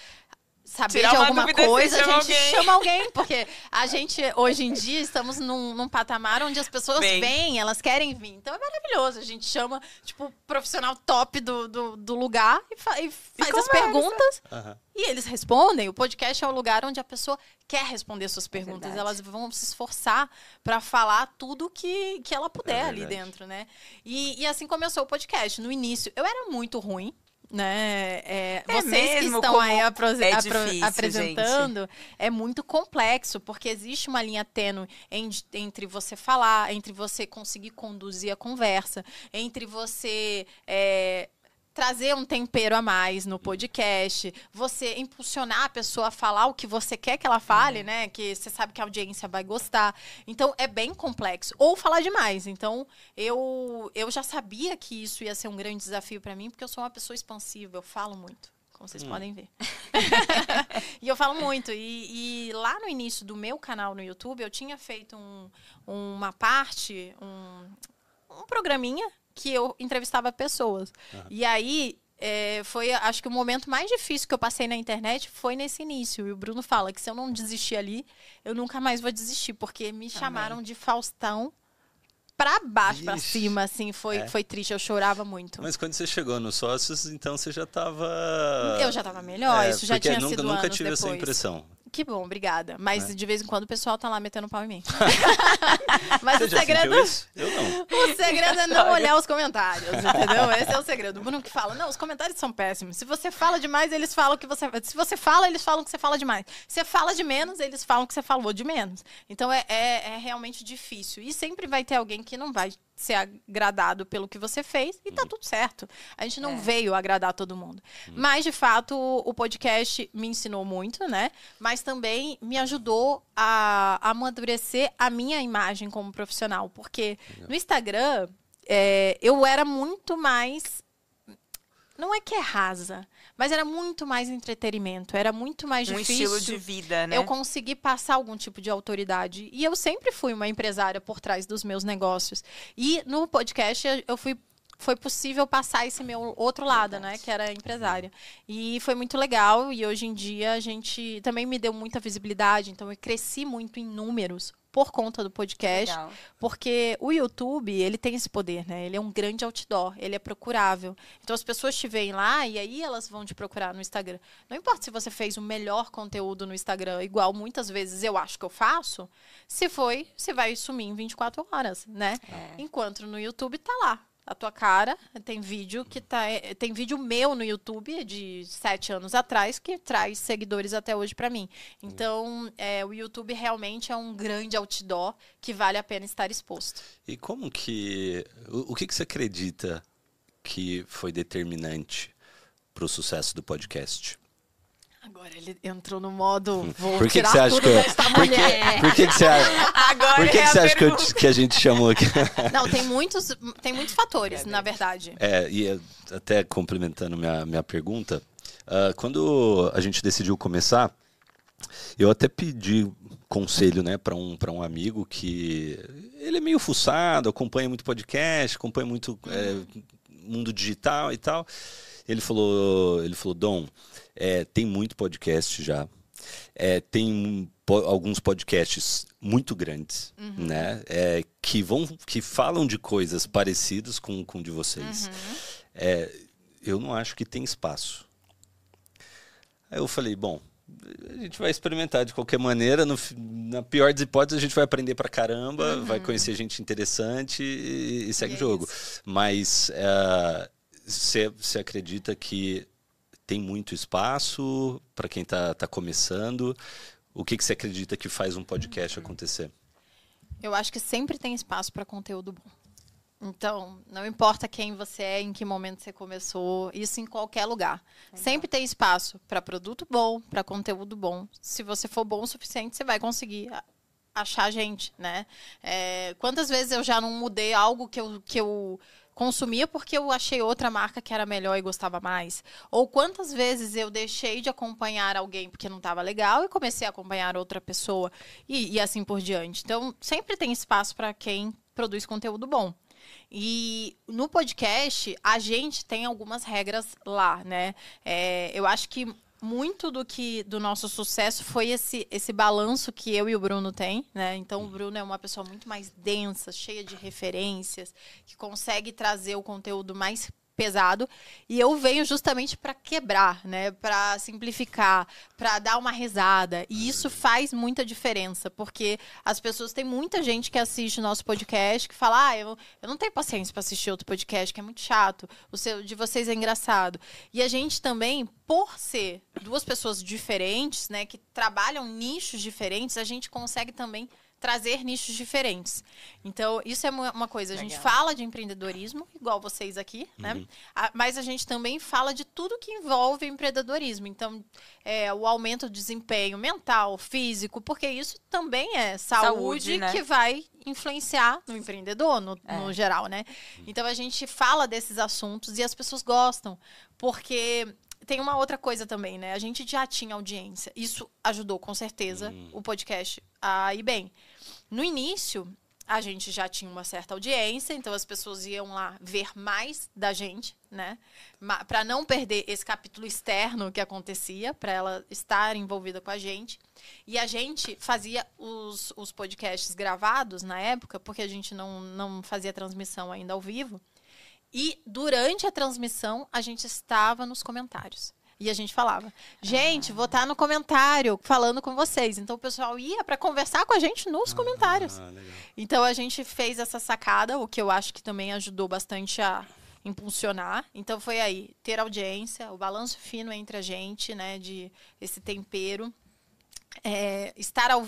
saber Tirar de uma alguma você coisa, a chama gente alguém. chama alguém. Porque a gente, hoje em dia, estamos num, num patamar onde as pessoas Vem. vêm, elas querem vir. Então é maravilhoso. A gente chama, tipo, o profissional top do, do, do lugar e, fa- e faz as conversa. perguntas. Aham. E eles respondem. O podcast é o lugar onde a pessoa quer responder suas perguntas. verdade. Elas vão se esforçar para falar tudo que, que ela puder É ali dentro, né? E, e assim começou o podcast. No início, eu era muito ruim. Né? É, É vocês que estão aí aprose- é apro- difícil, apresentando é muito complexo porque existe uma linha tênue en- entre você falar, entre você conseguir conduzir a conversa, entre você é, trazer um tempero a mais no podcast, você impulsionar a pessoa a falar o que você quer que ela fale, né? Que você sabe que a audiência vai gostar. Então é bem complexo. Ou falar demais. Então eu, eu já sabia que isso ia ser um grande desafio para mim, porque eu sou uma pessoa expansiva, eu falo muito. Como vocês podem ver. e eu falo muito. E, e lá no início do meu canal no YouTube, eu tinha feito um- uma parte, um, um programinha que eu entrevistava pessoas. E aí, é, foi, acho que o momento mais difícil que eu passei na internet foi nesse início. E o Bruno fala que se eu não desistir ali, eu nunca mais vou desistir, porque me chamaram de Faustão pra baixo, pra Ixi. cima, assim, foi, É. foi triste, eu chorava muito. Mas quando você chegou nos sócios, então você já estava. Eu já tava melhor, isso já porque tinha nunca, sido nunca anos tive essa depois. impressão. Que bom, obrigada. Mas É. de vez em quando o pessoal tá lá metendo pau em mim. Mas Você o segredo? Eu não. o segredo é não olhar os comentários, entendeu? Esse é o segredo. O Bruno que fala, não, os comentários são péssimos. Se você fala demais, eles falam que você... Se você fala, eles falam que você fala demais. Se você fala de menos, eles falam que você falou de menos. Então é, é, é realmente difícil. E sempre vai ter alguém que não vai ser agradado pelo que você fez e tá tudo certo. A gente não É. veio agradar todo mundo. Mas, de fato, o, podcast me ensinou muito, né? Mas também me ajudou a, a amadurecer a minha imagem como profissional. Porque no Instagram, é, eu era muito mais. Não é que é rasa, mas era muito mais entretenimento, era muito mais Um difícil estilo de vida, né? eu consegui passar algum tipo de autoridade. E eu sempre fui uma empresária por trás dos meus negócios. E no podcast eu fui. Foi possível passar esse meu outro lado, né? Que era empresária. E foi muito legal. E hoje em dia a gente também me deu muita visibilidade. Então eu cresci muito em números por conta do podcast. Legal. Porque o YouTube, ele tem esse poder, né? Ele é um grande outdoor, ele é procurável. Então as pessoas te veem lá e aí elas vão te procurar no Instagram. Não importa se você fez o melhor conteúdo no Instagram, igual muitas vezes eu acho que eu faço, se foi, você vai sumir em 24 horas, né? É. Enquanto no YouTube tá lá. A tua cara, tem vídeo que tá. é, Tem vídeo meu no YouTube de sete anos atrás que traz seguidores até hoje pra mim. Então, é, o YouTube realmente é um grande outdoor que vale a pena estar exposto. E como que. O, o que, que você acredita que foi determinante para o sucesso do podcast? Agora ele entrou no modo. Vou Por que, que tirar você acha que eu. desta Por que, mulher. por que, que você acha, Agora por que, é que a você acha que, eu- que a gente chamou aqui? Não, tem muitos, tem muitos fatores, na verdade. É, e é, até complementando minha, minha pergunta, ah, quando a gente decidiu começar, eu até pedi conselho né, para um, pra um amigo que ele é meio fuçado, acompanha muito podcast, acompanha muito é, mundo digital e tal. Ele falou, ele falou, Dom, é, tem muito podcast já. É, tem po- alguns podcasts muito grandes, né? é, que vão, que falam de coisas parecidas com com o de vocês. É, eu não acho que tem espaço. Aí eu falei, bom, a gente vai experimentar de qualquer maneira. no na pior das hipóteses, a gente vai aprender pra caramba, vai conhecer gente interessante e, e segue o é jogo. Mas você acredita que tem muito espaço para quem está tá começando? O que você acredita que faz um podcast acontecer? Eu acho que sempre tem espaço para conteúdo bom. Então, não importa quem você é, em que momento você começou, isso em qualquer lugar. Sempre tem espaço para produto bom, para conteúdo bom. Se você for bom o suficiente, você vai conseguir a- achar gente, né? É, quantas vezes eu já não mudei algo que eu, que eu consumia porque eu achei outra marca que era melhor e gostava mais? Ou quantas vezes eu deixei de acompanhar alguém porque não estava legal e comecei a acompanhar outra pessoa e, e assim por diante. Então, sempre tem espaço para quem produz conteúdo bom. E no podcast, a gente tem algumas regras lá, né? É, eu acho que muito do que do nosso sucesso foi esse, esse balanço que eu e o Bruno tem, né? Então o Bruno é uma pessoa muito mais densa, cheia de referências, que consegue trazer o conteúdo mais pesado. E eu venho justamente para quebrar, né, para simplificar, para dar uma risada e isso faz muita diferença porque as pessoas tem muita gente que assiste o nosso podcast que fala, ah, eu, eu não tenho paciência para assistir outro podcast que é muito chato, o seu de vocês é engraçado. E a gente também por ser duas pessoas diferentes, né, que trabalham nichos diferentes, a gente consegue também trazer nichos diferentes. Então, isso é uma coisa. A gente Legal. fala de empreendedorismo, igual vocês aqui, né? A- Mas a gente também fala de tudo que envolve empreendedorismo. Então, é, o aumento do desempenho mental, físico, porque isso também é saúde, Saúde, né? que vai influenciar no empreendedor, no, É. no geral, né? Então, a gente fala desses assuntos e as pessoas gostam, porque tem uma outra coisa também, né? A gente já tinha audiência. Isso ajudou, com certeza, o podcast a ir bem. No início, a gente já tinha uma certa audiência, então as pessoas iam lá ver mais da gente, né? Para não perder esse capítulo externo que acontecia, para ela estar envolvida com a gente. E a gente fazia os, os podcasts gravados na época, porque a gente não, não fazia transmissão ainda ao vivo. E durante a transmissão, a gente estava nos comentários. E a gente falava, gente, vou estar no comentário falando com vocês. Então o pessoal ia para conversar com a gente nos comentários. Ah. Então a gente fez essa sacada, o que eu acho que também ajudou bastante a impulsionar. Então foi aí, ter audiência, o balanço fino entre a gente, né, de esse tempero. É, estar ao-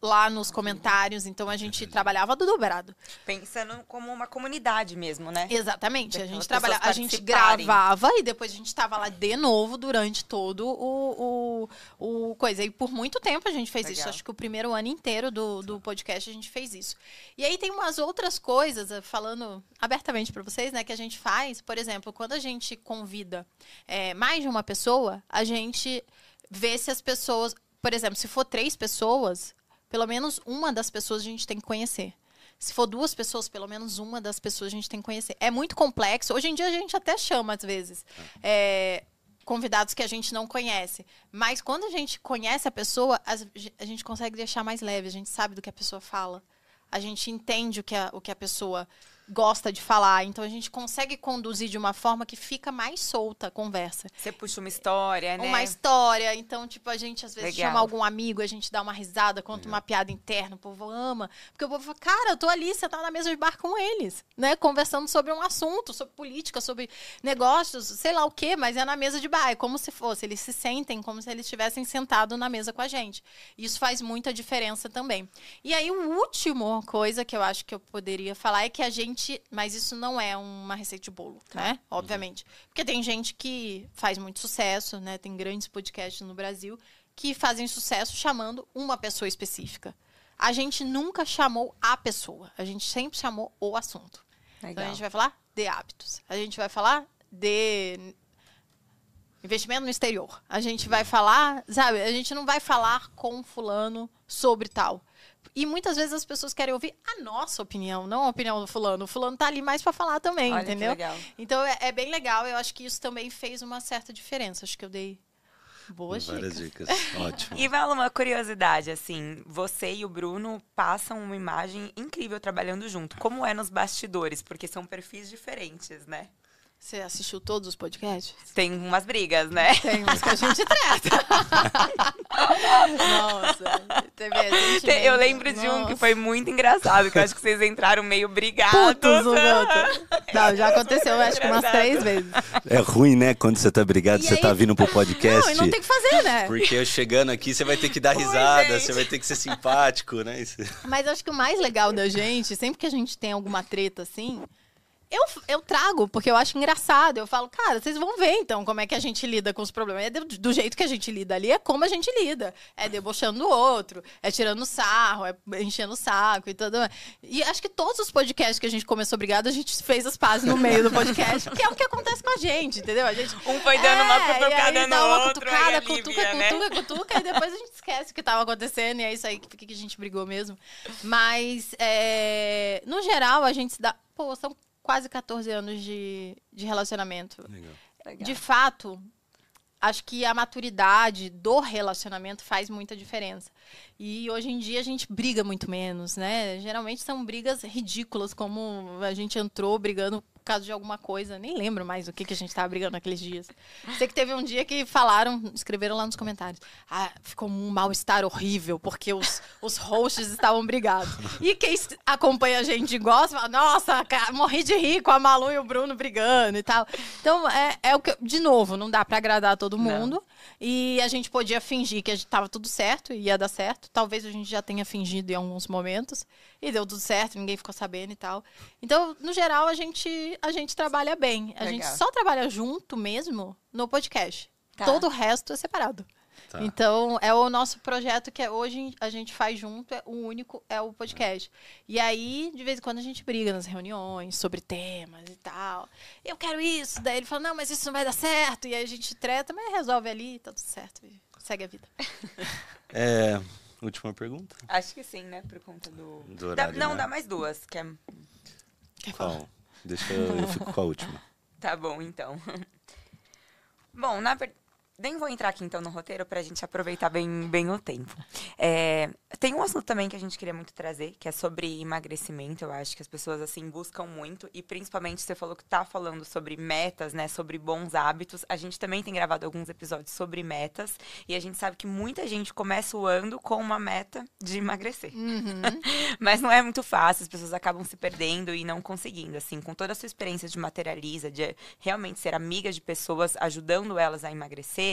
lá nos comentários, então a gente trabalhava do dobrado. Pensando como uma comunidade mesmo, né? Exatamente. A gente trabalhava, a gente gravava e depois a gente estava lá de novo durante todo o, o, o coisa. E por muito tempo a gente fez isso. Legal. Acho que o primeiro ano inteiro do, do podcast a gente fez isso. E aí tem umas outras coisas, eh, falando abertamente para vocês, né, que a gente faz. Por exemplo, quando a gente convida eh, mais de uma pessoa, a gente vê se as pessoas. Por exemplo, se for três pessoas, pelo menos uma das pessoas a gente tem que conhecer. Se for duas pessoas, pelo menos uma das pessoas a gente tem que conhecer. É muito complexo. Hoje em dia a gente até chama às vezes. É, convidados que a gente não conhece. Mas quando a gente conhece a pessoa, a gente consegue deixar mais leve, a gente sabe do que a pessoa fala. A gente entende o que a, o que a pessoa gosta de falar. Então a gente consegue conduzir de uma forma que fica mais solta a conversa. Você puxa uma história, né? Uma história. Então, tipo, a gente às vezes Legal. chama algum amigo, a gente dá uma risada, conta Legal. uma piada interna, o povo ama. Porque o povo fala, cara, eu tô ali, você tá na mesa de bar com eles, né? Conversando sobre um assunto, sobre política, sobre negócios, sei lá o quê, mas é na mesa de bar. É como se fosse, eles se sentem como se eles estivessem sentados na mesa com a gente. Isso faz muita diferença também. E aí, o último coisa que eu acho que eu poderia falar é que a gente Mas isso não é uma receita de bolo, tá. né? Obviamente. Porque tem gente que faz muito sucesso, né? Tem grandes podcasts no Brasil que fazem sucesso chamando uma pessoa específica. A gente nunca chamou a pessoa. A gente sempre chamou o assunto. Legal. Então a gente vai falar de hábitos. A gente vai falar de investimento no exterior. A gente vai falar, sabe? A gente não vai falar com fulano sobre tal. E muitas vezes as pessoas querem ouvir a nossa opinião, não a opinião do fulano. O fulano tá ali mais para falar também, Olha entendeu? Então é, é, bem legal. Eu acho que isso também fez uma certa diferença. Acho que eu dei boas Várias dicas. dicas. Ótimo. E vale uma curiosidade, assim, você e o Bruno passam uma imagem incrível trabalhando junto. Como é nos bastidores? Porque são perfis diferentes, né? Você assistiu todos os podcasts? Tem umas brigas, né? Tem uns que a gente treta. Nossa, teve Tem, Eu lembro de um que foi muito engraçado, que eu acho que vocês entraram meio brigados. Putos um Não, já aconteceu, acho que umas três vezes. É ruim, né, quando você tá brigado, e você aí... tá vindo pro podcast. Não, e não tem que fazer, né? Porque eu chegando aqui, você vai ter que dar risada, Oi, você vai ter que ser simpático, né? Mas acho que o mais legal da gente, sempre que a gente tem alguma treta assim, eu, eu trago, porque eu acho engraçado. Eu falo, cara, vocês vão ver então como é que a gente lida com os problemas. É do, do, jeito que a gente lida ali, é como a gente lida. É debochando o outro, é tirando sarro, é enchendo o saco e tudo. E acho que todos os podcasts que a gente começou obrigado, a gente fez as pazes no meio do podcast, que é o que acontece com a gente, entendeu? A gente, um foi dando é, uma cutucada no uma outro. Cutucada, cutuca, né? cutuca, cutuca, e depois a gente esquece o que estava acontecendo, e é isso aí que, que a gente brigou mesmo. Mas, é, no geral, a gente se dá. Pô, são quase 14 anos de, de relacionamento. Legal. De fato, acho que a maturidade do relacionamento faz muita diferença. E hoje em dia a gente briga muito menos, né? Geralmente são brigas ridículas, como a gente entrou brigando causa de alguma coisa. Nem lembro mais o que, que a gente estava brigando naqueles dias. Sei que teve um dia que falaram, escreveram lá nos comentários. Ah, ficou um mal-estar horrível, porque os, os hosts estavam brigados. E quem acompanha a gente e gosta, fala, nossa, cara, morri de rir com a Malu e o Bruno brigando e tal. Então, é, é o que. De novo, não dá para agradar todo mundo. Não. E a gente podia fingir que estava tudo certo e ia dar certo. Talvez a gente já tenha fingido em alguns momentos. E deu tudo certo, ninguém ficou sabendo e tal. Então, no geral, a gente a gente trabalha bem. A Legal. gente só trabalha junto mesmo no podcast. Tá. Todo o resto é separado. Tá. Então, é o nosso projeto que é, hoje a gente faz junto, é, o único é o podcast. E aí, de vez em quando, a gente briga nas reuniões sobre temas e tal. Eu quero isso. Daí ele fala, não, mas isso não vai dar certo. E aí a gente treta, mas resolve ali, tá tudo certo. segue a vida. É, última pergunta? Acho que sim, né? Por conta do. do horário, dá, não, né? dá mais duas. Que é... Quer falar? Deixa eu, eu fico com a última. Tá bom, então. Bom, na verdade. Nem vou entrar aqui então no roteiro para a gente aproveitar bem, bem o tempo. É, tem um assunto também que a gente queria muito trazer, que é sobre emagrecimento. Eu acho que as pessoas assim buscam muito e principalmente você falou que tá falando sobre metas, né, sobre bons hábitos. A gente também tem gravado alguns episódios sobre metas e a gente sabe que muita gente começa o ano com uma meta de emagrecer. Uhum. Mas não é muito fácil, as pessoas acabam se perdendo e não conseguindo. Assim, com toda a sua experiência de materializa, de realmente ser amiga de pessoas, ajudando elas a emagrecer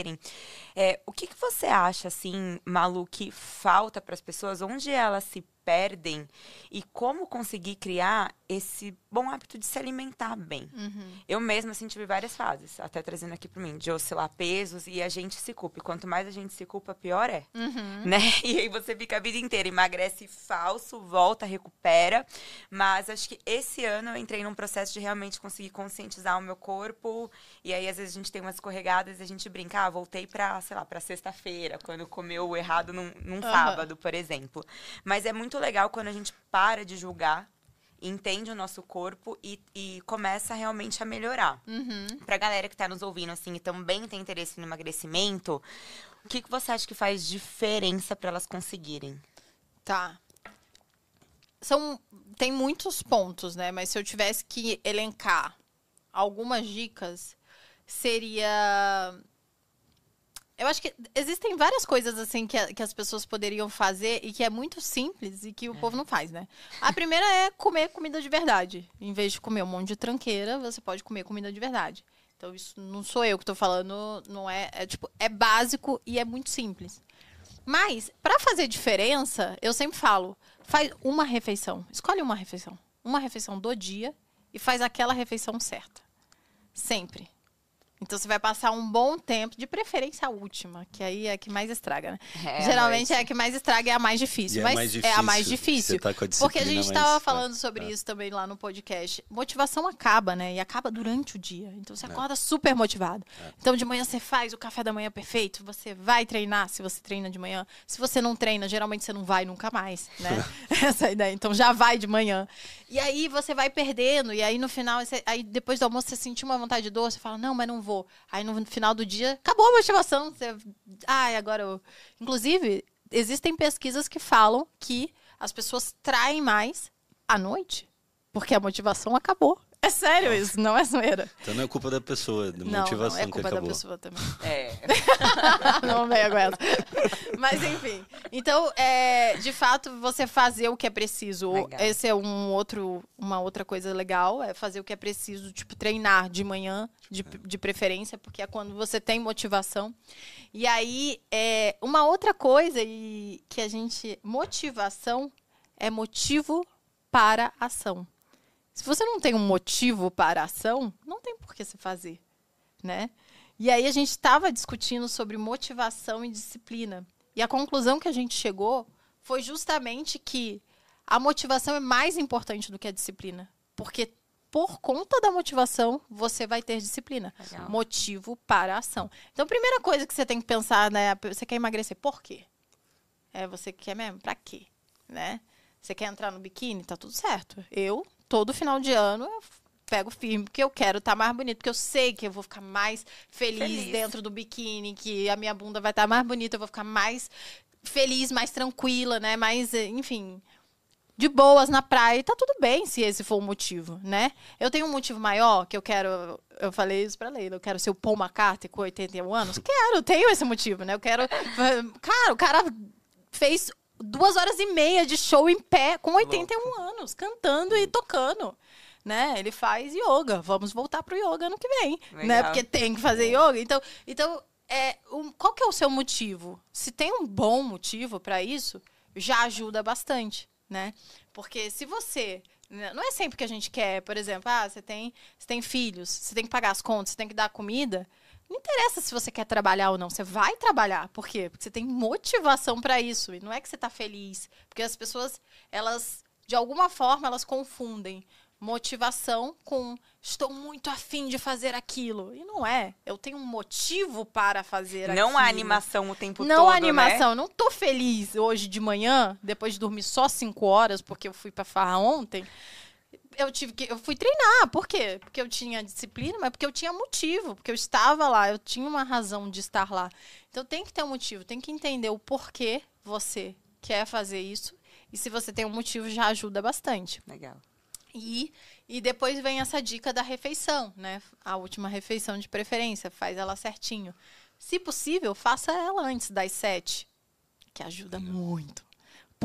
é, o que, que você acha, assim, Malu, que falta para as pessoas? Onde elas se perdem e como conseguir criar esse bom hábito de se alimentar bem. Uhum. Eu mesma assim, tive várias fases, até trazendo aqui para mim, de oscilar pesos e a gente se culpa. E quanto mais a gente se culpa, pior é. Uhum. Né? E aí você fica a vida inteira, emagrece falso, volta, recupera. Mas acho que esse ano eu entrei num processo de realmente conseguir conscientizar o meu corpo. E aí, às vezes, a gente tem umas escorregadas e a gente brinca, ah, voltei para sei lá, para sexta-feira, quando comeu errado num, num uhum. sábado, por exemplo. Mas é muito legal quando a gente para de julgar entende o nosso corpo e, e começa realmente a melhorar. Uhum. Pra galera que tá nos ouvindo, assim, e também tem interesse no emagrecimento, o que, que você acha que faz diferença para elas conseguirem? Tá. São, tem muitos pontos, né? Mas se eu tivesse que elencar algumas dicas, seria. Eu acho que existem várias coisas assim que, a- que as pessoas poderiam fazer e que é muito simples e que o povo não faz, né? A primeira é comer comida de verdade. Em vez de comer um monte de tranqueira, você pode comer comida de verdade. Então isso não sou eu que tô falando, não é, é tipo, é básico e é muito simples. Mas, pra fazer diferença, eu sempre falo, faz uma refeição. Escolhe uma refeição. Uma refeição do dia e faz aquela refeição certa. Sempre. Então você vai passar um bom tempo, de preferência a última, que aí é a que mais estraga, né? É, Geralmente mas- é a que mais estraga e é a mais difícil. E é mas mais é a mais difícil. difícil. Tá a porque a gente estava é, falando sobre é. isso também lá no podcast. Motivação acaba, né? E acaba durante o dia. Então você acorda super motivado. Então de manhã você faz o café da manhã perfeito, você vai treinar se você treina de manhã. Se você não treina, geralmente você não vai nunca mais, né? Essa é ideia. Então já vai de manhã. E aí você vai perdendo, e aí no final, você- aí depois do almoço você sentiu uma vontade de doce, você fala, não, mas não vou. Aí no final do dia, acabou a motivação. Você, ai, agora eu... Inclusive, existem pesquisas que falam que as pessoas traem mais à noite, porque a motivação acabou. É sério isso, não é zoeira. Então não é culpa da pessoa, da Não, motivação não, é que culpa da pessoa também. É. não veio com essa. Mas enfim. Então, é, de fato, você fazer o que é preciso. Legal. Esse é um outro, uma outra coisa legal, é fazer o que é preciso, tipo, treinar de manhã, de, de preferência, porque é quando você tem motivação. E aí, é, uma outra coisa e que a gente. Motivação é motivo para ação. Se você não tem um motivo para a ação, não tem por que se fazer, né? E aí a gente estava discutindo sobre motivação e disciplina. E a conclusão que a gente chegou foi justamente que a motivação é mais importante do que a disciplina. Porque por conta da motivação, você vai ter disciplina. Legal. Motivo para a ação. Então, a primeira coisa que você tem que pensar, né? Você quer emagrecer, por quê? É, você quer mesmo? Pra quê? Né? Você quer entrar no biquíni? Tá tudo certo. Eu, todo final de ano, eu pego firme, porque eu quero estar mais bonito, porque eu sei que eu vou ficar mais feliz, Feliz. dentro do biquíni, que a minha bunda vai estar mais bonita, eu vou ficar mais feliz, mais tranquila, né? Mais, eh, enfim, de boas na praia. E tá tudo bem se esse for o motivo, né? Eu tenho um motivo maior, que eu quero. Eu falei isso pra Leila, eu quero ser o Paul McCartney com 81 anos. Quero, tenho esse motivo, né? Eu quero. Cara, o cara fez duas horas e meia de show em pé com 81 anos, cantando e tocando. Né? Ele faz yoga. Vamos voltar pro yoga ano que vem. Né? Porque tem que fazer yoga. Então, então é, um- qual que é o seu motivo? Se tem um bom motivo para isso, já ajuda bastante, né? Porque se você né, não é sempre que a gente quer, por exemplo, ah, você tem, você tem filhos, você tem que pagar as contas, você tem que dar comida. Não interessa se você quer trabalhar ou não, você vai trabalhar. Por quê? Porque você tem motivação para isso. E não é que você tá feliz. Porque as pessoas, elas, de alguma forma, elas confundem motivação com estou muito afim de fazer aquilo. E não é. Eu tenho um motivo para fazer aquilo. Não há animação o tempo Não todo, há animação. né? Não tô feliz hoje de manhã, depois de dormir só cinco horas, porque eu fui pra farra ontem. Eu tive que. Eu fui treinar. Por quê? Porque eu tinha disciplina, mas porque eu tinha motivo. Porque eu estava lá, eu tinha uma razão de estar lá. Então tem que ter um motivo, tem que entender o porquê você quer fazer isso. E se você tem um motivo, já ajuda bastante. Legal. E, e depois vem essa dica da refeição, né? A última refeição de preferência, faz ela certinho. Se possível, faça ela antes das sete, que ajuda muito.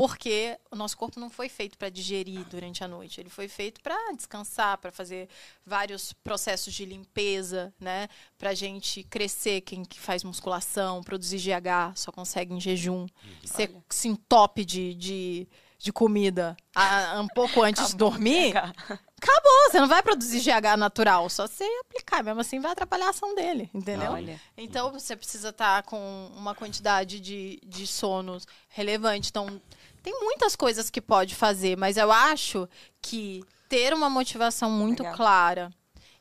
Porque o nosso corpo não foi feito para digerir durante a noite, ele foi feito para descansar, para fazer vários processos de limpeza, né? Pra gente crescer, quem que faz musculação, produzir GH, só consegue em jejum. Ser Olha. se entope de, de, de comida ah, um pouco antes de dormir, acabou. Você não vai produzir GH natural, só você aplicar. Mesmo assim, vai atrapalhar a ação dele, entendeu? Olha. Então, você precisa estar com uma quantidade de, de sonos relevante. Então, tem muitas coisas que pode fazer, mas eu acho que ter uma motivação muito Legal. clara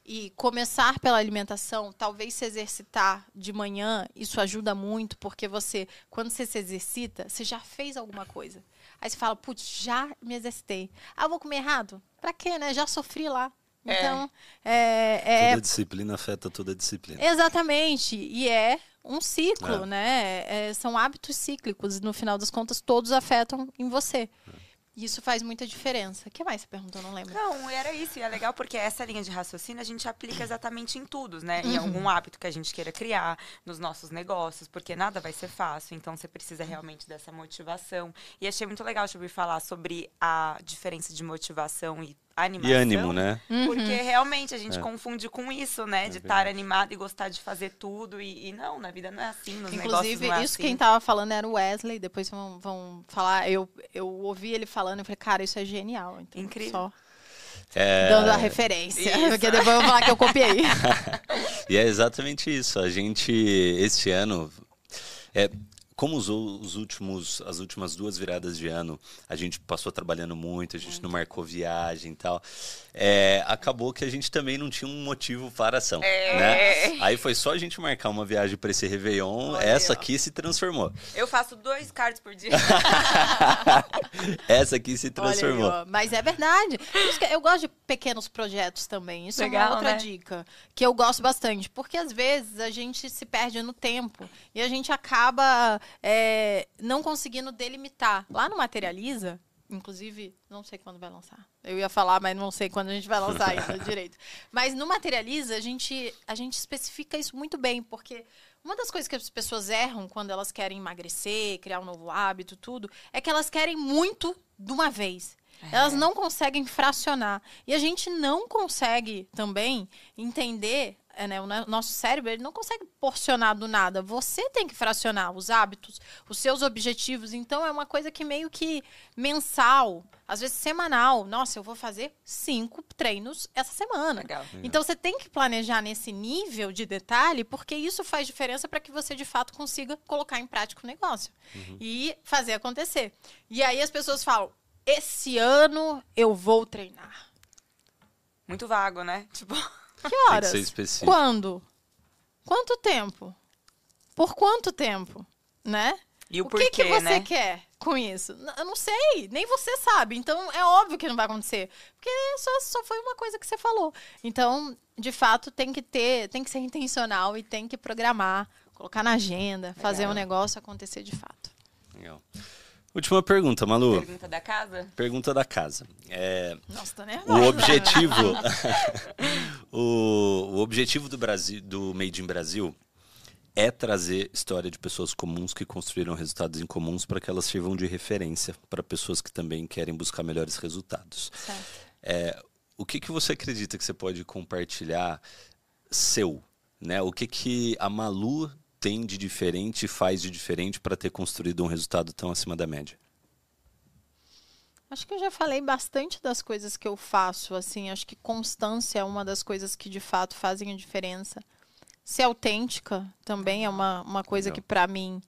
e começar pela alimentação, talvez se exercitar de manhã, isso ajuda muito, porque você, quando você se exercita, você já fez alguma coisa. Aí você fala, putz, já me exercitei. Ah, eu vou comer errado? Pra quê, né? Já sofri lá. É. Então, é, é, Toda disciplina afeta toda disciplina. Exatamente. E é um ciclo, É. né? É, são hábitos cíclicos. E no final das contas, todos afetam em você. E Isso faz muita diferença. O que mais você perguntou? Não lembro. Não, era isso. E é legal porque essa linha de raciocínio a gente aplica exatamente em tudo, né? Uhum. Em algum hábito que a gente queira criar, nos nossos negócios, porque nada vai ser fácil. Então você precisa realmente dessa motivação. E achei muito legal te ouvir falar sobre a diferença de motivação e animação. E ânimo, né? Porque realmente a gente É. confunde com isso, né? de estar animado e gostar de fazer tudo. E, e não, na vida não é assim, nos negócios Inclusive, não é isso assim. quem tava falando era o Wesley. Depois vão, vão falar. Eu, eu ouvi ele falando e falei, cara, isso é genial. Então, Incrível. Só É, dando a referência. Isso. Porque depois eu vou falar que eu copiei. E é exatamente isso. A gente, este ano, é, como os, os últimos, as últimas duas viradas de ano, a gente passou trabalhando muito, a gente não marcou viagem e tal. é, acabou que a gente também não tinha um motivo para a ação. É. Né? Aí foi só a gente marcar uma viagem para esse Réveillon, Olha, essa ó. aqui se transformou. Eu faço dois cards por dia. essa aqui se Olha transformou. ó. Mas é verdade. Eu gosto de pequenos projetos também. Isso é Legal, uma outra né? dica que eu gosto bastante. Porque às vezes a gente se perde no tempo e a gente acaba é, não conseguindo delimitar. Lá no Materializa, inclusive, não sei quando vai lançar. Eu ia falar, mas não sei quando a gente vai lançar ainda direito. Mas no Materializa, a gente, a gente especifica isso muito bem, porque uma das coisas que as pessoas erram quando elas querem emagrecer, criar um novo hábito, tudo, é que elas querem muito de uma vez. Elas não conseguem fracionar. E a gente não consegue também entender, é, né, o no- nosso cérebro ele não consegue porcionar do nada. Você tem que fracionar os hábitos, os seus objetivos. Então é uma coisa que meio que mensal, às vezes semanal. Nossa, eu vou fazer cinco treinos essa semana. Legal. Então você tem que planejar nesse nível de detalhe, porque isso faz diferença para que você de fato consiga colocar em prática o negócio e fazer acontecer. E aí as pessoas falam: esse ano eu vou treinar. Muito vago, né? Tipo, Que Tem que horas? ser específico. Quando? Quanto tempo? Por quanto tempo? Né? e o, o porquê, que, que você né? quer com isso? Eu não sei, nem você sabe. Então é óbvio que não vai acontecer. Porque só, só foi uma coisa que você falou. Então, de fato, tem que ter, tem que ser intencional e tem que programar, colocar na agenda, fazer um negócio acontecer de fato. Legal. Última pergunta, Malu. Pergunta da casa? Pergunta da casa. É, Nossa, tô o nervosa. objetivo, o, o objetivo do Brasil, do Made in Brasil, é trazer história de pessoas comuns que construíram resultados incomuns para que elas sirvam de referência para pessoas que também querem buscar melhores resultados. Certo. É, o que, que você acredita que você pode compartilhar seu, né? O que que a Malu tem de diferente e faz de diferente para ter construído um resultado tão acima da média? Acho que eu já falei bastante das coisas que eu faço, assim, acho que constância é uma das coisas que de fato fazem a diferença. Ser autêntica também é uma, uma coisa Legal. que pra mim,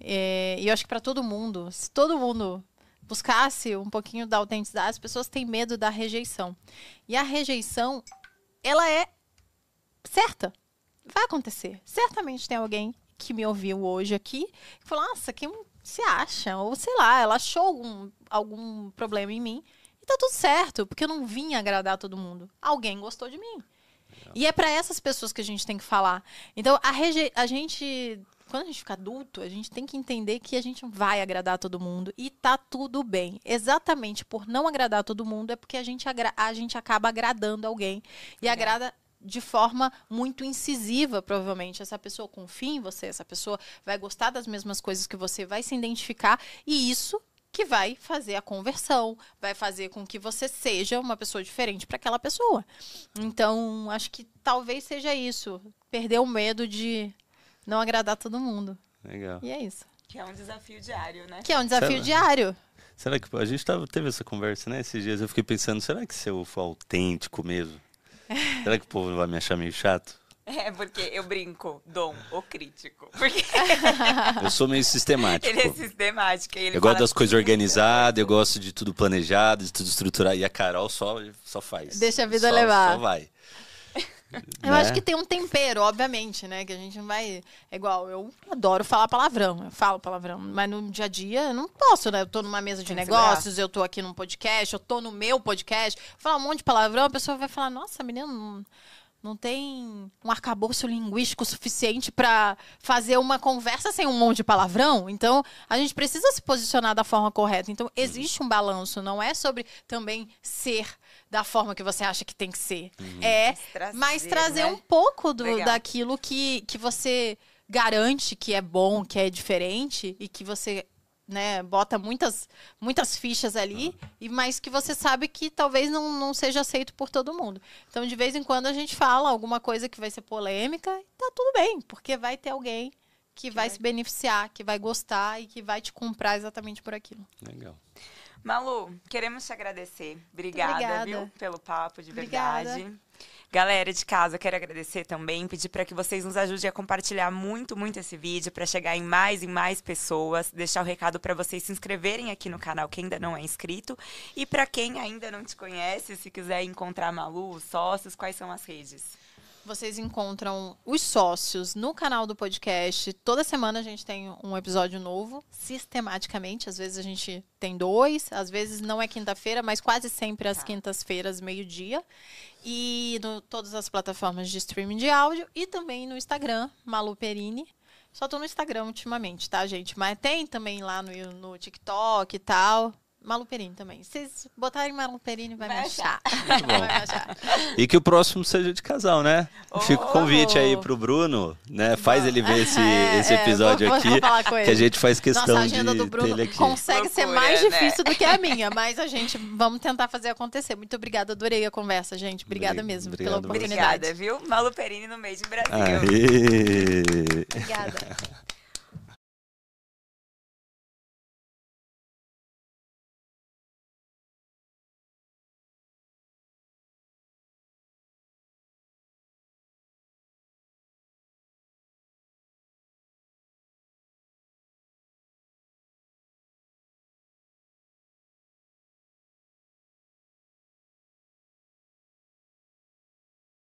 é, e eu acho que pra todo mundo, se todo mundo buscasse um pouquinho da autenticidade, as pessoas têm medo da rejeição. E a rejeição, ela é certa. Vai acontecer. Certamente tem alguém que me ouviu hoje aqui que falou: Nossa, quem se acha? Ou sei lá, ela achou algum, algum problema em mim. E tá tudo certo, porque eu não vim agradar todo mundo. Alguém gostou de mim. E é para essas pessoas que a gente tem que falar. Então, a, reje... a gente. Quando a gente fica adulto, a gente tem que entender que a gente não vai agradar todo mundo. E tá tudo bem. Exatamente por não agradar todo mundo é porque a gente, a gente acaba agradando alguém. E Legal. agrada de forma muito incisiva, provavelmente. Essa pessoa confia em você, essa pessoa vai gostar das mesmas coisas que você, vai se identificar. E isso que vai fazer a conversão, vai fazer com que você seja uma pessoa diferente para aquela pessoa. Então, acho que talvez seja isso. Perder o medo de não agradar todo mundo. Legal. E é isso. Que é um desafio diário, né? Que é um desafio Será? diário. Será que a gente tava, teve essa conversa, né? Esses dias eu fiquei pensando, será que se eu for autêntico mesmo? Será que o povo vai me achar meio chato? É, porque eu brinco, dom, o crítico. Porque Eu sou meio sistemático. ele é sistemático. Ele eu gosto das coisas organizadas, eu gosto de tudo planejado, de tudo estruturado. E a Carol só, só faz. Deixa a vida Só- levar. Só vai. Eu né? acho que tem um tempero, obviamente, né? Que a gente não vai. É igual, eu adoro falar palavrão, eu falo palavrão, mas no dia a dia eu não posso, né? Eu tô numa mesa de Tem negócios, eu tô aqui num podcast, eu tô no meu podcast, falar um monte de palavrão, a pessoa vai falar, nossa, menina, não, não tem um arcabouço linguístico suficiente pra fazer uma conversa sem um monte de palavrão. Então, a gente precisa se posicionar da forma correta. Então, existe um balanço, não é sobre também ser da forma que você acha que tem que ser. É Mas trazer, mas trazer né? um pouco do, Legal. daquilo que, que você garante que é bom, que é diferente e que você né, bota muitas, muitas fichas ali, e mas que você sabe que talvez não, não seja aceito por todo mundo. Então, de vez em quando, a gente fala alguma coisa que vai ser polêmica e tá tudo bem, porque vai ter alguém que vai vai- se beneficiar, que vai gostar e que vai te comprar exatamente por aquilo. Legal. Malu, queremos te agradecer. Obrigada, obrigada. viu, pelo papo, de Obrigada. verdade. Galera de casa, quero agradecer também, pedir para que vocês nos ajudem a compartilhar muito, muito esse vídeo para chegar em mais e mais pessoas, deixar o recado para vocês se inscreverem aqui no canal quem ainda não é inscrito e para quem ainda não te conhece, se quiser encontrar Malu, os sócios, quais são as redes? Vocês encontram os sócios no canal do podcast. Toda semana a gente tem um episódio novo, sistematicamente. Às vezes a gente tem dois, às vezes não é quinta-feira, mas quase sempre às Tá. quintas-feiras, meio-dia. E no todas as plataformas de streaming de áudio e também no Instagram, Malu Perini. Só tô no Instagram ultimamente, tá, gente? Mas tem também lá no, no TikTok e tal. Malu Perini também. Se vocês botarem Malu Perini, vai, Vai me achar. Muito bom. achar. E que o próximo seja de casal, né? Fica o Oh! convite aí pro Bruno, né? Faz ele ver esse, É, esse é, episódio vou- aqui, vou falar com que a ele. gente faz questão Nossa, a agenda de do ter Bruno ele aqui. consegue ser mais né? difícil do que a minha, mas a gente vamos tentar fazer acontecer. Muito obrigada, adorei a conversa, gente. Obrigada Obri- mesmo obrigado pela oportunidade. Obrigada, viu? Malu Perini no Made in Brasil. Aê! Obrigada.